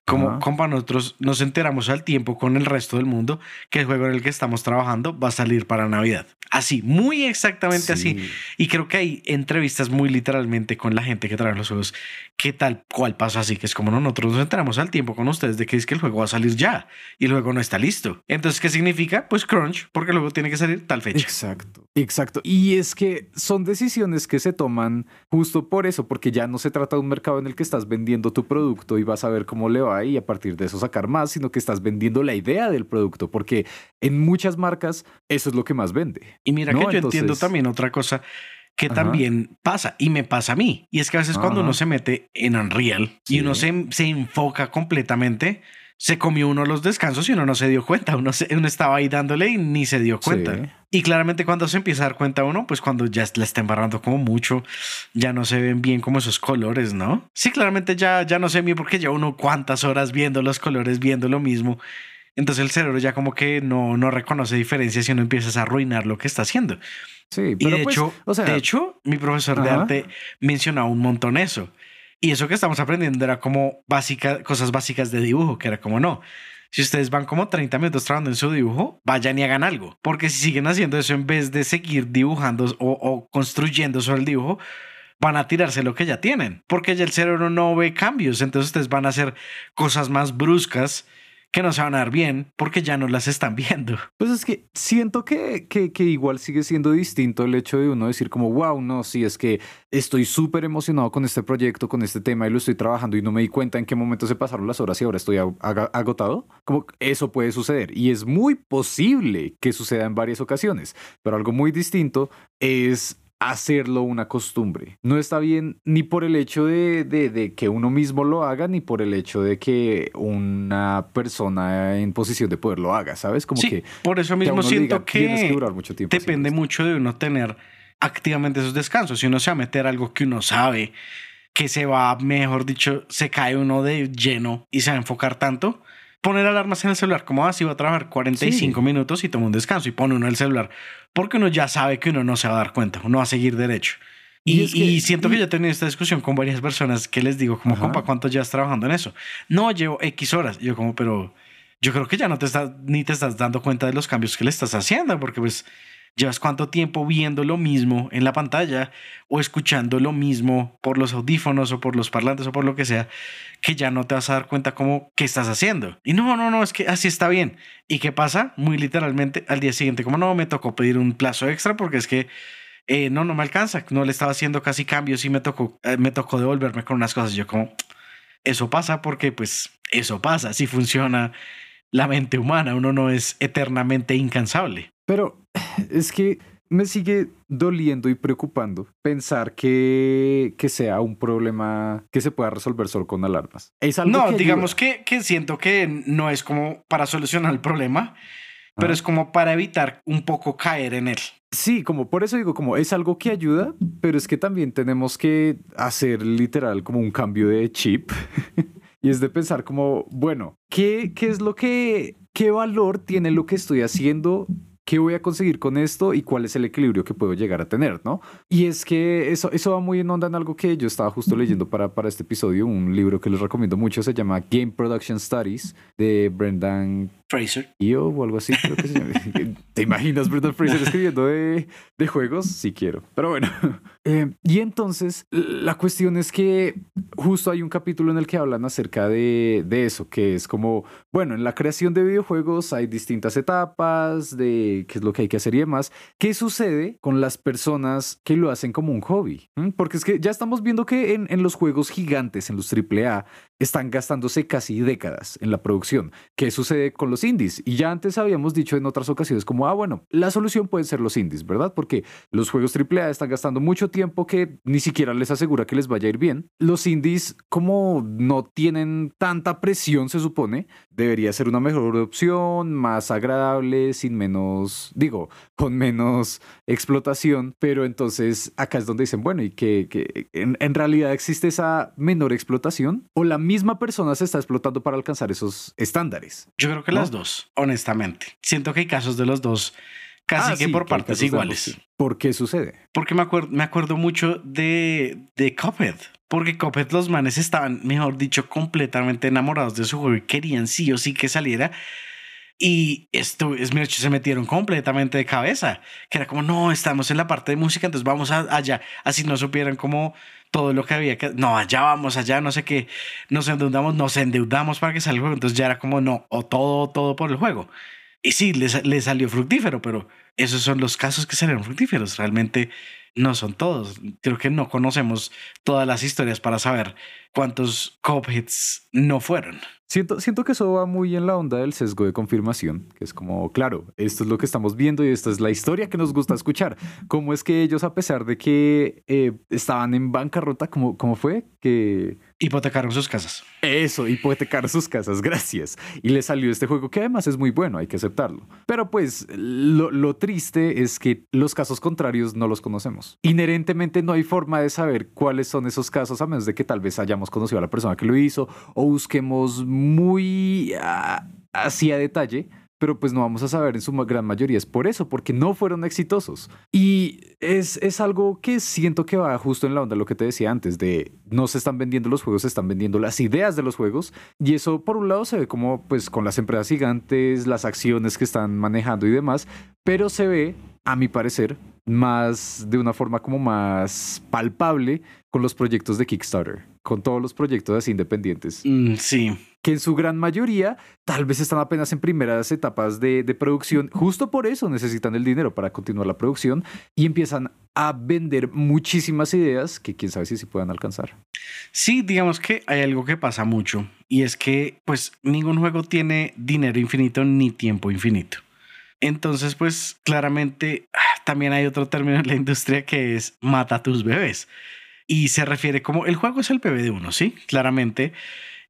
Como, Ajá. compa, nosotros nos enteramos al tiempo con el resto del mundo que el juego en el que estamos trabajando va a salir para Navidad. Así, muy exactamente así. Sí. Y creo que hay entrevistas muy literalmente con la gente que en los juegos. ¿Qué tal cual pasa así? Que es como no, nosotros nos enteramos al tiempo con ustedes de que es que el juego va a salir ya y el juego no está listo. Entonces, ¿qué significa? Pues crunch, porque luego tiene que salir tal fecha. Exacto, exacto. Y es que son decisiones que se toman justo por eso, porque ya no se trata de un mercado en el que estás vendiendo tu producto y vas a ver cómo le va y a partir de eso sacar más, sino que estás vendiendo la idea del producto, porque en muchas marcas eso es lo que más vende. Y mira No, que yo entiendo también otra cosa que Ajá. también pasa y me pasa a mí. Y es que a veces cuando uno se mete en Unreal Sí. y uno se, se enfoca completamente, se comió uno los descansos y uno no se dio cuenta. Uno, se- uno estaba ahí dándole y ni se dio cuenta. Sí. Y claramente cuando se empieza a dar cuenta uno, pues cuando ya la está embarrando como mucho, ya no se ven bien como esos colores, ¿no? Sí, claramente ya, ya no sé bien porque ya uno cuántas horas viendo los colores, viendo lo mismo. Entonces el cerebro ya como que no, no reconoce diferencias y uno empieza a arruinar lo que está haciendo. Sí, Y pero de, pues, hecho, o sea, de hecho, mi profesor de arte mencionaba un montón eso. Y eso que estamos aprendiendo era como básica, cosas básicas de dibujo, que era como no. Si ustedes van como 30 minutos trabajando en su dibujo, vayan y hagan algo. Porque si siguen haciendo eso en vez de seguir dibujando o, o construyendo sobre el dibujo, van a tirarse lo que ya tienen. Porque ya el cerebro no ve cambios. Entonces ustedes van a hacer cosas más bruscas que no se van a dar bien porque ya no las están viendo. Pues es que siento que, que, igual sigue siendo distinto el hecho de uno decir como, wow, no, sí, es que estoy súper emocionado con este proyecto, con este tema y lo estoy trabajando y no me di cuenta en qué momento se pasaron las horas y ahora estoy agotado. Como eso puede suceder y es muy posible que suceda en varias ocasiones, pero algo muy distinto es hacerlo una costumbre. No está bien ni por el hecho de, de- de que uno mismo lo haga, ni por el hecho de que una persona en posición de poder lo haga, ¿sabes? Como Sí, que por eso mismo siento que que durar mucho tiempo. depende mucho de uno tener activamente esos descansos. Si uno se va a meter algo que uno sabe que se va, mejor dicho, se cae uno de lleno y se va a enfocar tanto, poner alarmas en el celular, como así va a trabajar 45 Sí. minutos y toma un descanso y pone uno el celular, porque uno ya sabe que uno no se va a dar cuenta, uno va a seguir derecho. Y Y, es que- y siento que y- yo he tenido esta discusión con varias personas que les digo, como, Ajá. compa, ¿cuánto llevas trabajando en eso? No, llevo X horas. Yo como, pero yo creo que ya no te estás, ni te estás dando cuenta de los cambios que le estás haciendo, porque pues llevas cuánto tiempo viendo lo mismo en la pantalla o escuchando lo mismo por los audífonos o por los parlantes o por lo que sea, que ya no te vas a dar cuenta como qué estás haciendo. Y no, no, no, es que así está bien. ¿Y qué pasa? Muy literalmente al día siguiente, como no, me tocó pedir un plazo extra porque es que eh, no, no me alcanza, no le estaba haciendo casi cambios y me tocó, eh, me tocó devolverme con unas cosas. Yo como, eso pasa porque pues eso pasa, así funciona la mente humana, uno no es eternamente incansable. Pero es que me sigue doliendo y preocupando pensar que, que sea un problema que se pueda resolver solo con alarmas. Es algo No, que digamos que, que siento que no es como para solucionar el problema, pero es como para evitar un poco caer en él. Sí, como por eso digo, como es algo que ayuda, pero es que también tenemos que hacer literal como un cambio de chip. y es de pensar como, bueno, ¿qué, qué es lo que, qué valor tiene lo que estoy haciendo? ¿Qué voy a conseguir con esto y cuál es el equilibrio que puedo llegar a tener, no? Y es que eso, eso va muy en onda en algo que yo estaba justo leyendo para, para este episodio, un libro que les recomiendo mucho, se llama Game Production Studies de Brendan Fraser. Io o algo así, creo que se llama. ¿Te imaginas Brendan Fraser escribiendo de, de juegos? Sí quiero, pero bueno. Eh, y entonces, la cuestión es que justo hay un capítulo en el que hablan acerca de, de eso, que es como, bueno, en la creación de videojuegos hay distintas etapas de qué es lo que hay que hacer y demás. ¿Qué sucede con las personas que lo hacen como un hobby? ¿Mm? Porque es que ya estamos viendo que en, en los juegos gigantes, en los AAA, están gastándose casi décadas en la producción. ¿Qué sucede con los indies? Y ya antes habíamos dicho en otras ocasiones como, ah, bueno, la solución pueden ser los indies, ¿verdad? Porque los juegos AAA están gastando mucho tiempo que ni siquiera les asegura que les vaya a ir bien. Los indies, como no tienen tanta presión, se supone, debería ser una mejor opción, más agradable, sin menos, digo, con menos explotación, pero entonces acá es donde dicen, bueno, y que, en, en realidad existe esa menor explotación o la misma persona se está explotando para alcanzar esos estándares. Yo creo que las dos, honestamente. Siento que hay casos de los dos casi Ah, que sí, por partes iguales. ¿Por qué sucede? Porque me acuerdo, me acuerdo mucho de, de Cuphead. Porque Cuphead los manes estaban, mejor dicho, completamente enamorados de su juego y querían sí o sí que saliera. Y esto es se metieron completamente de cabeza. Que era como, no, estamos en la parte de música, entonces vamos a- allá. Así no supieran como todo lo que había que. No, allá vamos, allá, no sé qué. Nos endeudamos, nos endeudamos para que salga el juego. Entonces ya era como, no, o todo, todo por el juego. Y sí, le, le salió fructífero, pero esos son los casos que salieron fructíferos. Realmente no son todos. Creo que no conocemos todas las historias para saber cuántos Cupheads no fueron. Siento, siento que eso va muy en la onda del sesgo de confirmación, que es como, claro, esto es lo que estamos viendo y esta es la historia que nos gusta escuchar. ¿Cómo es que ellos, a pesar de que eh, estaban en bancarrota, ¿cómo, cómo fue? Que Hipotecaron sus casas. eso, hipotecar sus casas, gracias. Y le salió este juego que además es muy bueno, hay que aceptarlo. Pero pues lo, lo triste es que los casos contrarios no los conocemos. Inherentemente no hay forma de saber cuáles son esos casos a menos de que tal vez hayamos conocido a la persona que lo hizo o busquemos muy ah, así a detalle. Pero pues no vamos a saber en su gran mayoría. Es por eso, porque no fueron exitosos. Y es, es algo que siento que va justo en la onda de lo que te decía antes, de no se están vendiendo los juegos, se están vendiendo las ideas de los juegos. Y eso por un lado se ve como pues con las empresas gigantes, las acciones que están manejando y demás, pero se ve, a mi parecer, más de una forma como más palpable con los proyectos de Kickstarter, con todos los proyectos así independientes Mm, sí. que en su gran mayoría tal vez están apenas en primeras etapas de, de producción. Justo por eso necesitan el dinero para continuar la producción y empiezan a vender muchísimas ideas que quién sabe si se puedan alcanzar. Sí, digamos que hay algo que pasa mucho y es que pues ningún juego tiene dinero infinito ni tiempo infinito. Entonces pues claramente ah, también hay otro término en la industria que es mata a tus bebés. Y se refiere como el juego es el bebé de uno, ¿sí? Claramente.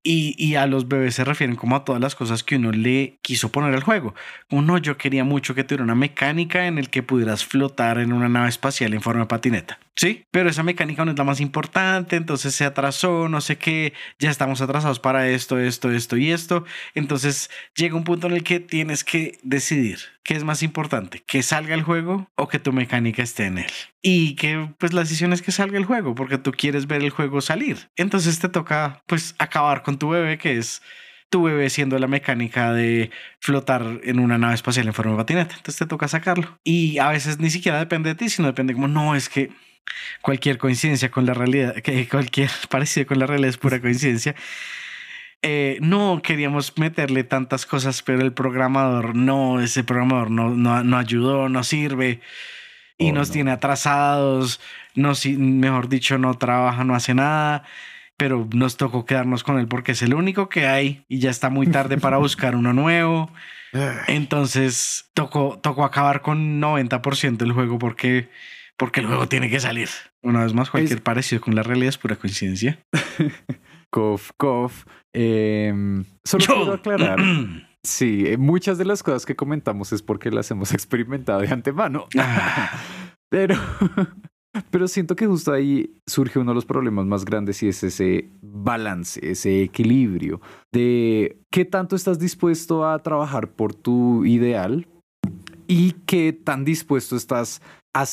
Y, y a los bebés se refieren como a todas las cosas que uno le quiso poner al juego. Como no, yo quería mucho que tuviera una mecánica en el que pudieras flotar en una nave espacial en forma de patineta. Sí, pero esa mecánica no es la más importante, entonces se atrasó, no sé qué, ya estamos atrasados para esto, esto, esto y esto. Entonces llega un punto en el que tienes que decidir qué es más importante, que salga el juego o que tu mecánica esté en él. Y que pues la decisión es que salga el juego, porque tú quieres ver el juego salir. Entonces te toca pues acabar con tu bebé, que es tu bebé siendo la mecánica de flotar en una nave espacial en forma de patineta. Entonces te toca sacarlo. Y a veces ni siquiera depende de ti, sino depende como, no, es que cualquier coincidencia con la realidad, que cualquier parecido con la realidad es pura coincidencia. Eh, no queríamos meterle tantas cosas, pero el programador no, ese programador no, no, no ayudó, no sirve y Oh, nos no. tiene atrasados, no, mejor dicho, no trabaja, no hace nada, pero nos tocó quedarnos con él porque es el único que hay y ya está muy tarde para buscar uno nuevo. Entonces tocó, tocó acabar con 90% del juego porque, porque el juego tiene que salir. Una vez más, cualquier Es- parecido con la realidad es pura coincidencia. Cof, cof. Em, solo Yo- quiero aclarar. Sí, eh, muchas de las cosas que comentamos es porque las hemos experimentado de antemano. Ah, Pero, pero siento que justo ahí surge uno de los problemas más grandes y es ese balance, ese equilibrio de qué tanto estás dispuesto a trabajar por tu ideal y qué tan dispuesto estás a.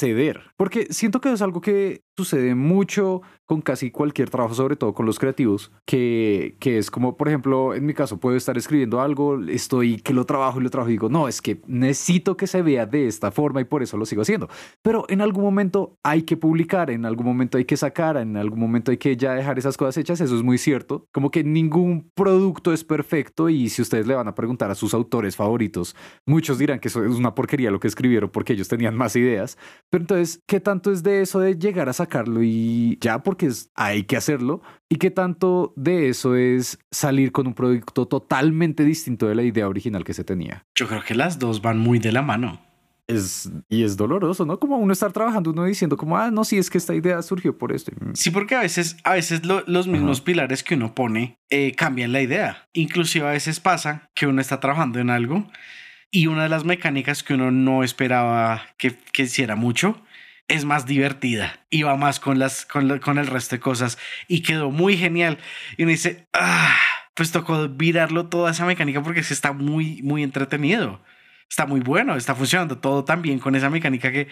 Porque siento que es algo que sucede mucho con casi cualquier trabajo, sobre todo con los creativos, que, que es como, por ejemplo, en mi caso, puedo estar escribiendo algo, estoy que lo trabajo y lo trabajo y digo, no, es que necesito que se vea de esta forma y por eso lo sigo haciendo. Pero en algún momento hay que publicar, en algún momento hay que sacar, en algún momento hay que ya dejar esas cosas hechas, eso es muy cierto. Como que ningún producto es perfecto y si ustedes le van a preguntar a sus autores favoritos, muchos dirán que eso es una porquería lo que escribieron porque ellos tenían más ideas, Pero entonces, ¿qué tanto es de eso de llegar a sacarlo y ya porque es, hay que hacerlo? ¿Y qué tanto de eso es salir con un producto totalmente distinto de la idea original que se tenía? Yo creo que las dos van muy de la mano. Es, y es doloroso, ¿no? Como uno estar trabajando, uno diciendo como, ah, no, sí, es que esta idea surgió por esto. Sí, porque a veces, a veces los mismos pilares que uno pone eh, cambian la idea. Inclusive a veces pasa que uno está trabajando en algo y una de las mecánicas que uno no esperaba que, que hiciera mucho es más divertida y va más con, las, con, con el resto de cosas y quedó muy genial. Y uno dice, ah, pues tocó virarlo toda esa mecánica porque se está muy, muy entretenido está muy bueno, está funcionando todo tan bien con esa mecánica que,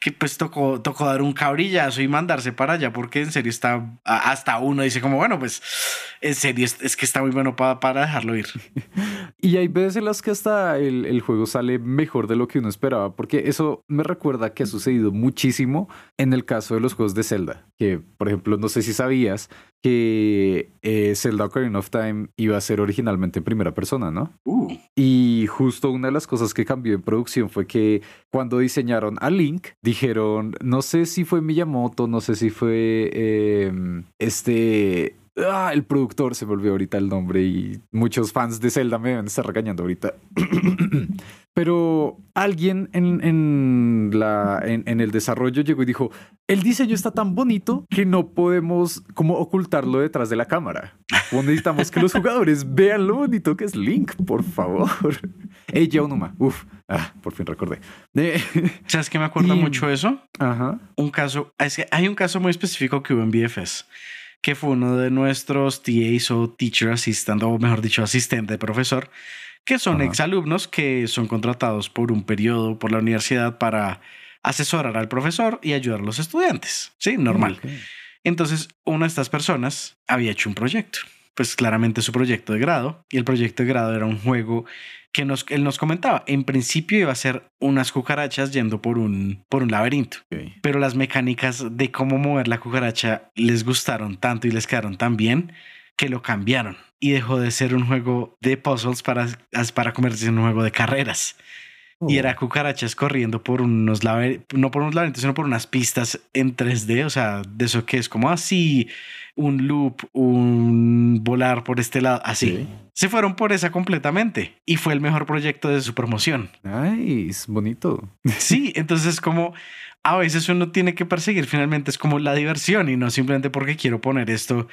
que pues tocó, tocó dar un cabrillazo y mandarse para allá porque en serio está, hasta uno dice como, bueno, pues en serio es, que está muy bueno para, para dejarlo ir. y hay veces en las que hasta el, el, juego sale mejor de lo que uno esperaba, porque eso me recuerda que ha sucedido muchísimo en el caso de los juegos de Zelda, que por ejemplo, no sé si sabías, que eh, Zelda Ocarina of Time iba a ser originalmente en primera persona, ¿no? Uh. Y justo una de las cosas que cambió en producción fue que cuando diseñaron a Link, dijeron, no sé si fue Miyamoto, no sé si fue em, este... Ah, el productor se volvió ahorita el nombre y muchos fans de Zelda me a estar regañando ahorita. Pero alguien en, en, la, en, el desarrollo llegó y dijo, el diseño está tan bonito que no podemos como ocultarlo detrás de la cámara. Necesitamos que los jugadores vean lo bonito que es Link, por favor. Ella Onuma, uf, ah, por fin recordé. ¿Sabes que me acuerda mucho eso? Ajá. Un caso, es que hay un caso muy específico que hubo en BFS que fue uno de nuestros TAs o Teacher Assistant, o mejor dicho, asistente de profesor, que son exalumnos que son contratados por un periodo por la universidad para asesorar al profesor y ayudar a los estudiantes. Sí, normal. Entonces, una de estas personas había hecho un proyecto, pues claramente su proyecto de grado, y el proyecto de grado era un juego que nos, él nos comentaba. En principio iba a ser unas cucarachas yendo por un, por un laberinto, pero las mecánicas de cómo mover la cucaracha les gustaron tanto y les quedaron tan bien que lo cambiaron y dejó de ser un juego de puzzles para, para convertirse en un juego de carreras. Y era oh. cucarachas corriendo por unos no por unos laberintos, sino por unas pistas en 3D, o sea, de eso que es como así, un loop, un volar por este lado, así. Se fueron por esa completamente y fue el mejor proyecto de su promoción. Ay, es bonito. Sí, entonces como a veces uno tiene que perseguir finalmente es como la diversión y no simplemente porque quiero poner esto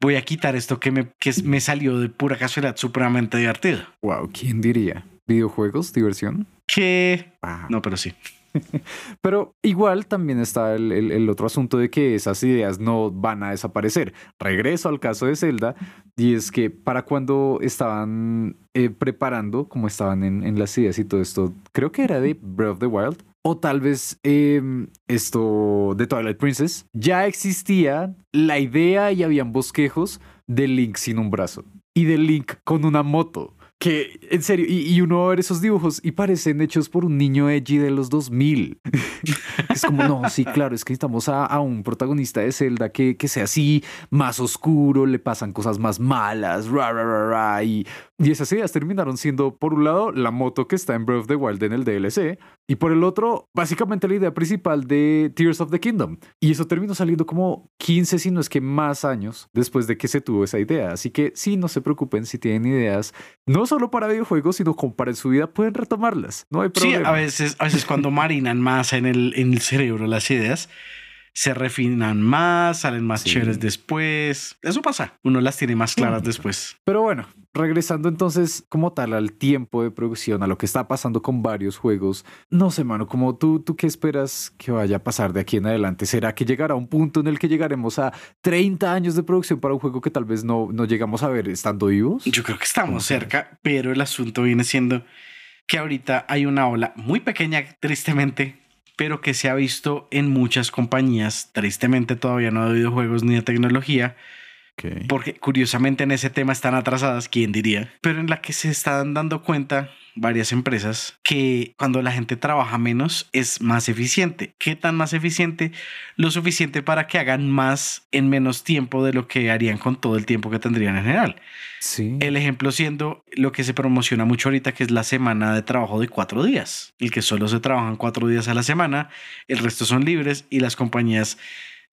voy a quitar esto que me, que me salió de pura casualidad supremamente divertido. Wow, ¿quién diría? ¿Videojuegos? ¿Diversión? Que... Ah. No, pero sí. Pero igual también está el, el, otro asunto de que esas ideas no van a desaparecer. Regreso al caso de Zelda, y es que para cuando estaban eh, preparando, como estaban en, en, las ideas y todo esto, creo que era de Breath of the Wild, o tal vez em, esto de Twilight Princess, ya existía la idea y habían bosquejos de Link sin un brazo y de Link con una moto. Que, en serio, y, uno va a ver esos dibujos y parecen hechos por un niño edgy de los 2000. es como, no, sí, claro, es que necesitamos a, un protagonista de Zelda que, que, sea así, más oscuro, le pasan cosas más malas, y y esas ideas terminaron siendo, por un lado, la moto que está en Breath of the Wild en el DLC, y por el otro, básicamente la idea principal de Tears of the Kingdom. Y eso terminó saliendo como 15, si no es que más años después de que se tuvo esa idea. Así que sí, no se preocupen si tienen ideas, no solo para videojuegos, sino como para su vida, pueden retomarlas. No hay problema. Sí, a veces, a veces cuando marinan más en el, en el cerebro las ideas, se refinan más, salen más chéveres después. Eso pasa. Uno las tiene más claras después. Pero bueno, regresando entonces como tal al tiempo de producción, a lo que está pasando con varios juegos, no sé, mano, como tú, ¿tú qué esperas que vaya a pasar de aquí en adelante? ¿Será que llegará un punto en el que llegaremos a 30 años de producción para un juego que tal vez no, no llegamos a ver estando vivos? Yo creo que estamos cerca, pero el asunto viene siendo que ahorita hay una ola muy pequeña, tristemente, pero que se ha visto en muchas compañías, tristemente todavía no de videojuegos ni de tecnología, porque curiosamente en ese tema están atrasadas, quién diría, pero en la que se están dando cuenta varias empresas que cuando la gente trabaja menos es más eficiente. ¿Qué tan más eficiente? Lo suficiente para que hagan más en menos tiempo de lo que harían con todo el tiempo que tendrían en general. Sí. El ejemplo siendo lo que se promociona mucho ahorita, que es la semana de trabajo de cuatro días. El que solo se trabajan cuatro días a la semana, el resto son libres y las compañías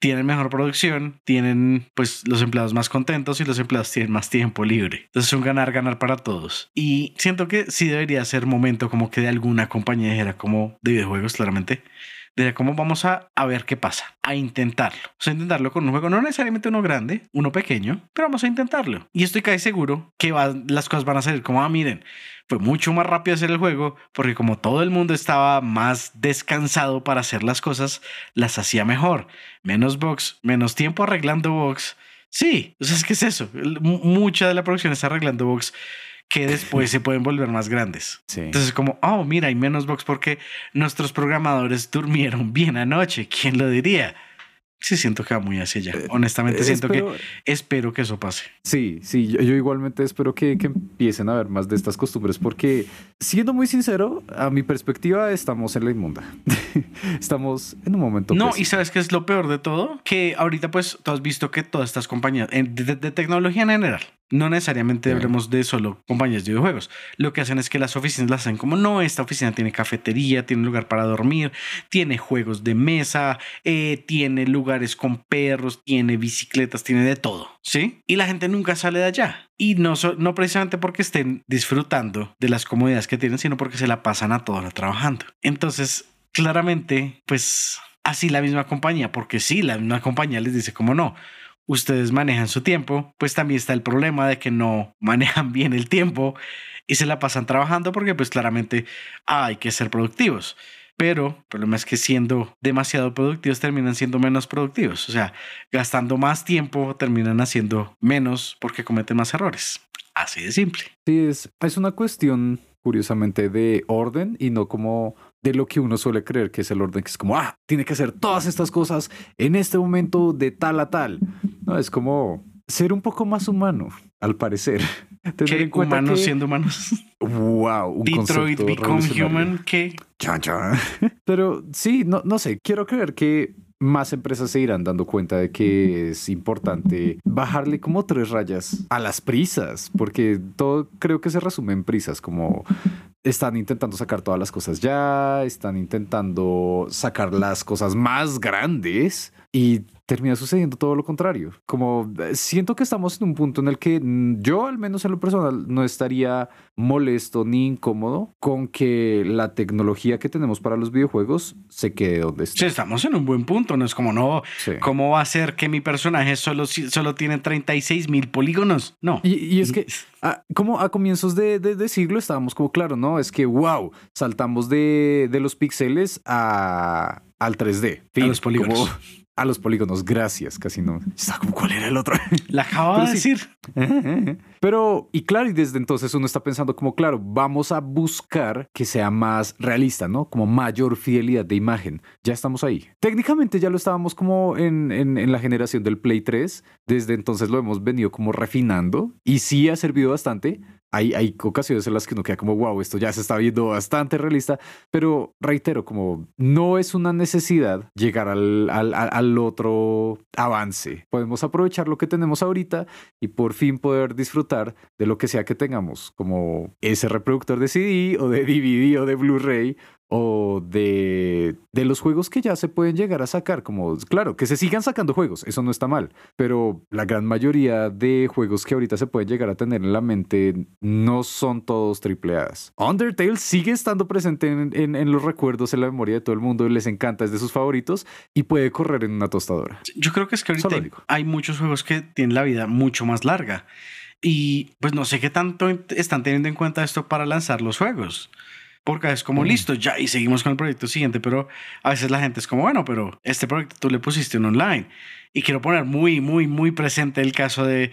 tienen mejor producción, tienen pues los empleados más contentos y los empleados tienen más tiempo libre. Entonces es un ganar, ganar para todos. Y siento que sí debería ser momento como que de alguna compañía dijera como de videojuegos claramente. De cómo vamos a, a ver qué pasa, a intentarlo. O sea, intentarlo con un juego, no necesariamente uno grande, uno pequeño, pero vamos a intentarlo. Y estoy casi seguro que las cosas van a salir como, ah, miren, fue mucho más rápido hacer el juego porque como todo el mundo estaba más descansado para hacer las cosas, las hacía mejor. Menos bugs, menos tiempo arreglando bugs. Sí, o sea, es que es eso. Mucha de la producción está arreglando bugs que después se pueden volver más grandes. Sí. Entonces, como, oh, mira, hay menos bugs porque nuestros programadores durmieron bien anoche. ¿Quién lo diría? Sí, siento que va muy hacia allá. Honestamente, siento espero- que espero que eso pase. Sí, sí, yo, yo igualmente espero que, que empiecen a ver más de estas costumbres porque, siendo muy sincero, a mi perspectiva estamos en la inmunda. estamos en un momento... No, y pésimo. sabes qué es lo peor de todo? Que ahorita pues tú has visto que todas estas compañías, en- de, de tecnología en general, no necesariamente hablemos de solo compañías de videojuegos. Lo que hacen es que las oficinas las hacen como, no, esta oficina tiene cafetería, tiene lugar para dormir, tiene juegos de mesa, eh, tiene lugares con perros, tiene bicicletas, tiene de todo, ¿sí? Y la gente nunca sale de allá. Y no, no precisamente porque estén disfrutando de las comodidades que tienen, sino porque se la pasan a toda hora trabajando. Entonces, claramente, pues así la misma compañía, porque sí, la misma compañía les dice como no, ustedes manejan su tiempo, pues también está el problema de que no manejan bien el tiempo y se la pasan trabajando porque pues claramente hay que ser productivos. Pero el problema es que siendo demasiado productivos terminan siendo menos productivos. O sea, gastando más tiempo terminan haciendo menos porque cometen más errores. Así de simple. Sí, es, es una cuestión, curiosamente, de orden y no como de lo que uno suele creer que es el orden, que es como, ah, tiene que hacer todas estas cosas en este momento de tal a tal. No, es como ser un poco más humano, al parecer. Tener Que en cuenta humanos que- siendo humanos. Wow, un Detroit Become. Human. Que Chan, chan. Pero sí, no, no sé, quiero creer que más empresas se irán dando cuenta de que es importante bajarle como tres rayas a las prisas, porque todo creo que se resume en prisas, como están intentando sacar todas las cosas ya, están intentando sacar las cosas más grandes y termina sucediendo todo lo contrario. Como eh, siento que estamos en un punto en el que mm, yo, al menos en lo personal, no estaría molesto ni incómodo con que la tecnología que tenemos para los videojuegos se quede donde sí, está. estamos en un buen punto. No es como, no, Sí. ¿cómo va a ser que mi personaje solo, solo tiene 36 mil polígonos? No. Y, y es que, ah, como a comienzos de, de- de siglo estábamos como, claro, ¿no? Es que, wow, saltamos de, de los píxeles a, al 3D. Fin, los polígonos. como- a los polígonos, gracias, casi no. Estaba como, ¿cuál era el otro? La acabo de Pero sí. decir. Pero, y claro, y desde entonces uno está pensando como, claro, vamos a buscar que sea más realista, ¿no? Como mayor fidelidad de imagen. Ya estamos ahí. Técnicamente ya lo estábamos como en, en, en la generación del Play 3. Desde entonces lo hemos venido como refinando y sí ha servido bastante. Hay, hay ocasiones en las que uno queda como, wow, esto ya se está viendo bastante realista, pero reitero, como no es una necesidad llegar al, al, al- otro avance. Podemos aprovechar lo que tenemos ahorita y por fin poder disfrutar de lo que sea que tengamos, como ese reproductor de CD o de DVD o de Blu-ray o de, de los juegos que ya se pueden llegar a sacar, como claro, que se sigan sacando juegos, eso no está mal, pero la gran mayoría de juegos que ahorita se pueden llegar a tener en la mente no son todos triple A's. Undertale sigue estando presente en, en- en los recuerdos, en la memoria de todo el mundo, les encanta, es de sus favoritos y puede correr en una tostadora. Yo creo que es que ahorita hay muchos juegos que tienen la vida mucho más larga. Y pues no sé qué tanto están teniendo en cuenta esto para lanzar los juegos. Porque es como Mm. listo, ya, y seguimos con el proyecto siguiente, pero a veces la gente es como, bueno, pero este proyecto tú le pusiste un online. Y quiero poner muy, muy, muy presente el caso de,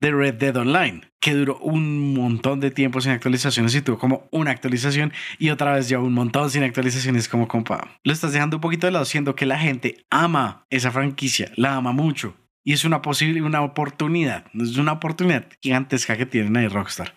de Red Dead Online, que duró un montón de tiempo sin actualizaciones y tuvo como una actualización y otra vez ya un montón sin actualizaciones, como compa. Lo estás dejando un poquito de lado, siendo que la gente ama esa franquicia, la ama mucho. Y es una posible, una oportunidad, es una oportunidad gigantesca que tienen ahí Rockstar.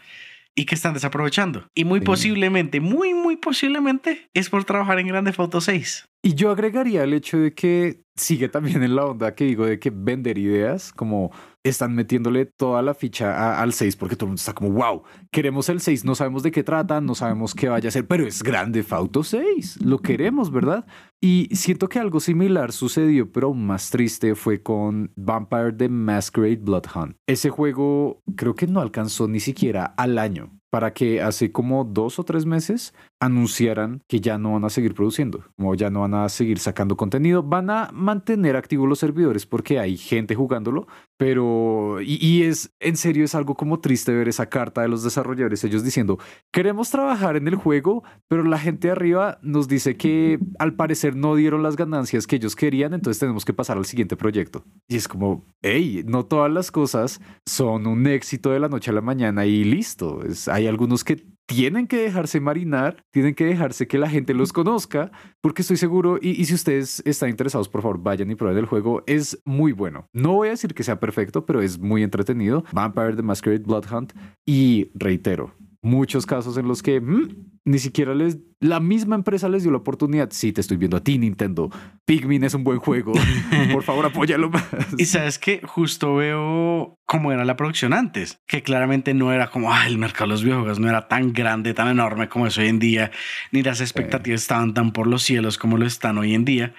Y que están desaprovechando. Y muy posiblemente, muy, muy posiblemente es por trabajar en Grande Foto 6. Y yo agregaría el hecho de que sigue también en la onda que digo de que vender ideas, como están metiéndole toda la ficha al 6 porque todo el mundo está como, wow, queremos el 6, no sabemos de qué trata, no sabemos qué vaya a ser, pero es grande Fauto 6, lo queremos, ¿verdad? Y siento que algo similar sucedió, pero más triste, fue con Vampire the Masquerade Bloodhunt. Ese juego creo que no alcanzó ni siquiera al año para que hace como dos o tres meses anunciaran que ya no van a seguir produciendo, como ya no van a seguir sacando contenido, van a mantener activos los servidores porque hay gente jugándolo, pero y, es en serio es algo como triste ver esa carta de los desarrolladores, ellos diciendo, queremos trabajar en el juego, pero la gente de arriba nos dice que al parecer no dieron las ganancias que ellos querían, entonces tenemos que pasar al siguiente proyecto. Y es como, hey, no todas las cosas son un éxito de la noche a la mañana y listo, es, hay algunos que tienen que dejarse marinar, tienen que dejarse que la gente los conozca, porque estoy seguro, y, si ustedes están interesados, por favor, vayan y prueben el juego, es muy bueno. No voy a decir que sea perfecto, pero es muy entretenido. Vampire the Masquerade Bloodhunt, y reitero, muchos casos en los que mm, ni siquiera les la misma empresa les dio la oportunidad. Sí, te estoy viendo a ti, Nintendo. Pikmin es un buen juego. Por favor, apóyalo más. Y sabes que justo veo cómo era la producción antes, que claramente no era como ah, el mercado de los videojuegos no era tan grande, tan enorme como es hoy en día, ni las expectativas estaban tan por los cielos como lo están hoy en día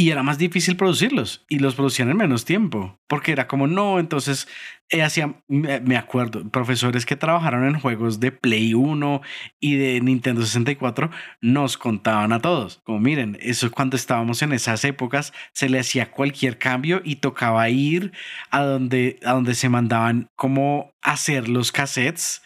y era más difícil producirlos y los producían en menos tiempo porque era como no entonces eh, hacía me acuerdo profesores que trabajaron en juegos de Play 1 y de Nintendo 64 nos contaban a todos como miren eso cuando estábamos en esas épocas se le hacía cualquier cambio y tocaba ir a donde a donde se mandaban como hacer los cassettes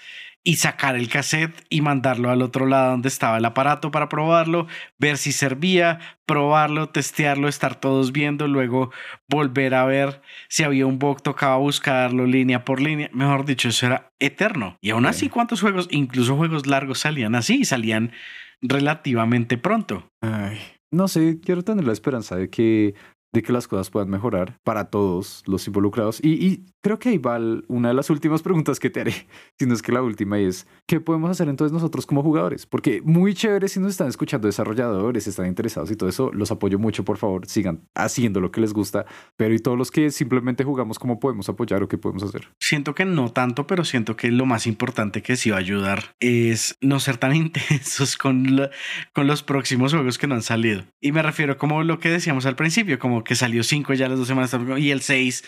y sacar el cassette y mandarlo al otro lado donde estaba el aparato para probarlo, ver si servía, probarlo, testearlo, estar todos viendo, luego volver a ver si había un bug, tocaba buscarlo línea por línea. Mejor dicho, eso era eterno. Y aún así, ¿cuántos juegos, incluso juegos largos, salían así y salían relativamente pronto? Ay, no sé, quiero tener la esperanza de que de que las cosas puedan mejorar para todos los involucrados. Y, creo que ahí va una de las últimas preguntas que te haré, si no es que la última es, ¿qué podemos hacer entonces nosotros como jugadores? Porque muy chévere si nos están escuchando desarrolladores, están interesados y todo eso, los apoyo mucho, por favor, sigan haciendo lo que les gusta, pero y todos los que simplemente jugamos, ¿cómo podemos apoyar o qué podemos hacer? Siento que no tanto, pero siento que lo más importante que sí va a ayudar es no ser tan intensos con, con los próximos juegos que no han salido. Y me refiero como lo que decíamos al principio, como que salió 5 ya las dos semanas y el 6.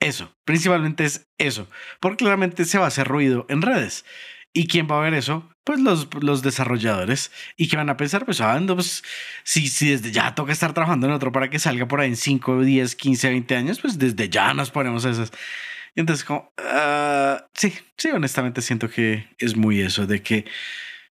Eso, principalmente es eso, porque claramente se va a hacer ruido en redes. ¿Y quién va a ver eso? Pues los, los desarrolladores. ¿Y que van a pensar? Pues, ah, pues si, si desde ya toca estar trabajando en otro para que salga por ahí en 5, 10, 15, 20 años, pues desde ya nos ponemos esas. Y entonces, como, uh, sí, sí, honestamente siento que es muy eso, de que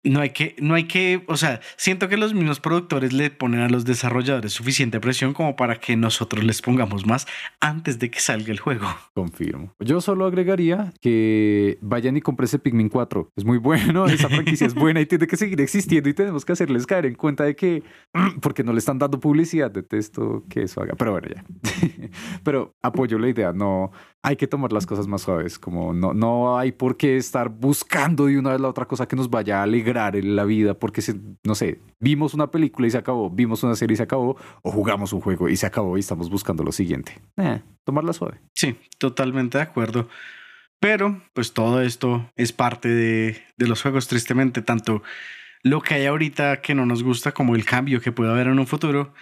no hay que, no hay que, o sea, siento que los mismos productores le ponen a los desarrolladores suficiente presión como para que nosotros les pongamos más antes de que salga el juego. Confirmo. Yo solo agregaría que vayan y compren ese Pikmin 4. Es muy bueno, esa franquicia es buena y tiene que seguir existiendo y tenemos que hacerles caer en cuenta de que, porque no le están dando publicidad, detesto que eso haga. Pero bueno, ya. Pero apoyo la idea, no, hay que tomar las cosas más suaves, como no, no hay por qué estar buscando de una vez la otra cosa que nos vaya a alegrar en la vida, porque, no sé, vimos una película y se acabó, vimos una serie y se acabó, o jugamos un juego y se acabó y estamos buscando lo siguiente. Eh, tomarla suave. Sí, totalmente de acuerdo. Pero, pues todo esto es parte de, de los juegos, tristemente, tanto lo que hay ahorita que no nos gusta como el cambio que puede haber en un futuro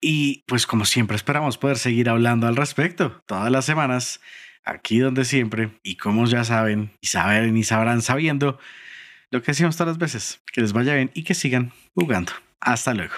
y pues como siempre esperamos poder seguir hablando al respecto todas las semanas, aquí donde siempre. Y como ya saben y saben y sabrán sabiendo lo que decimos todas las veces, que les vaya bien y que sigan jugando. Hasta luego.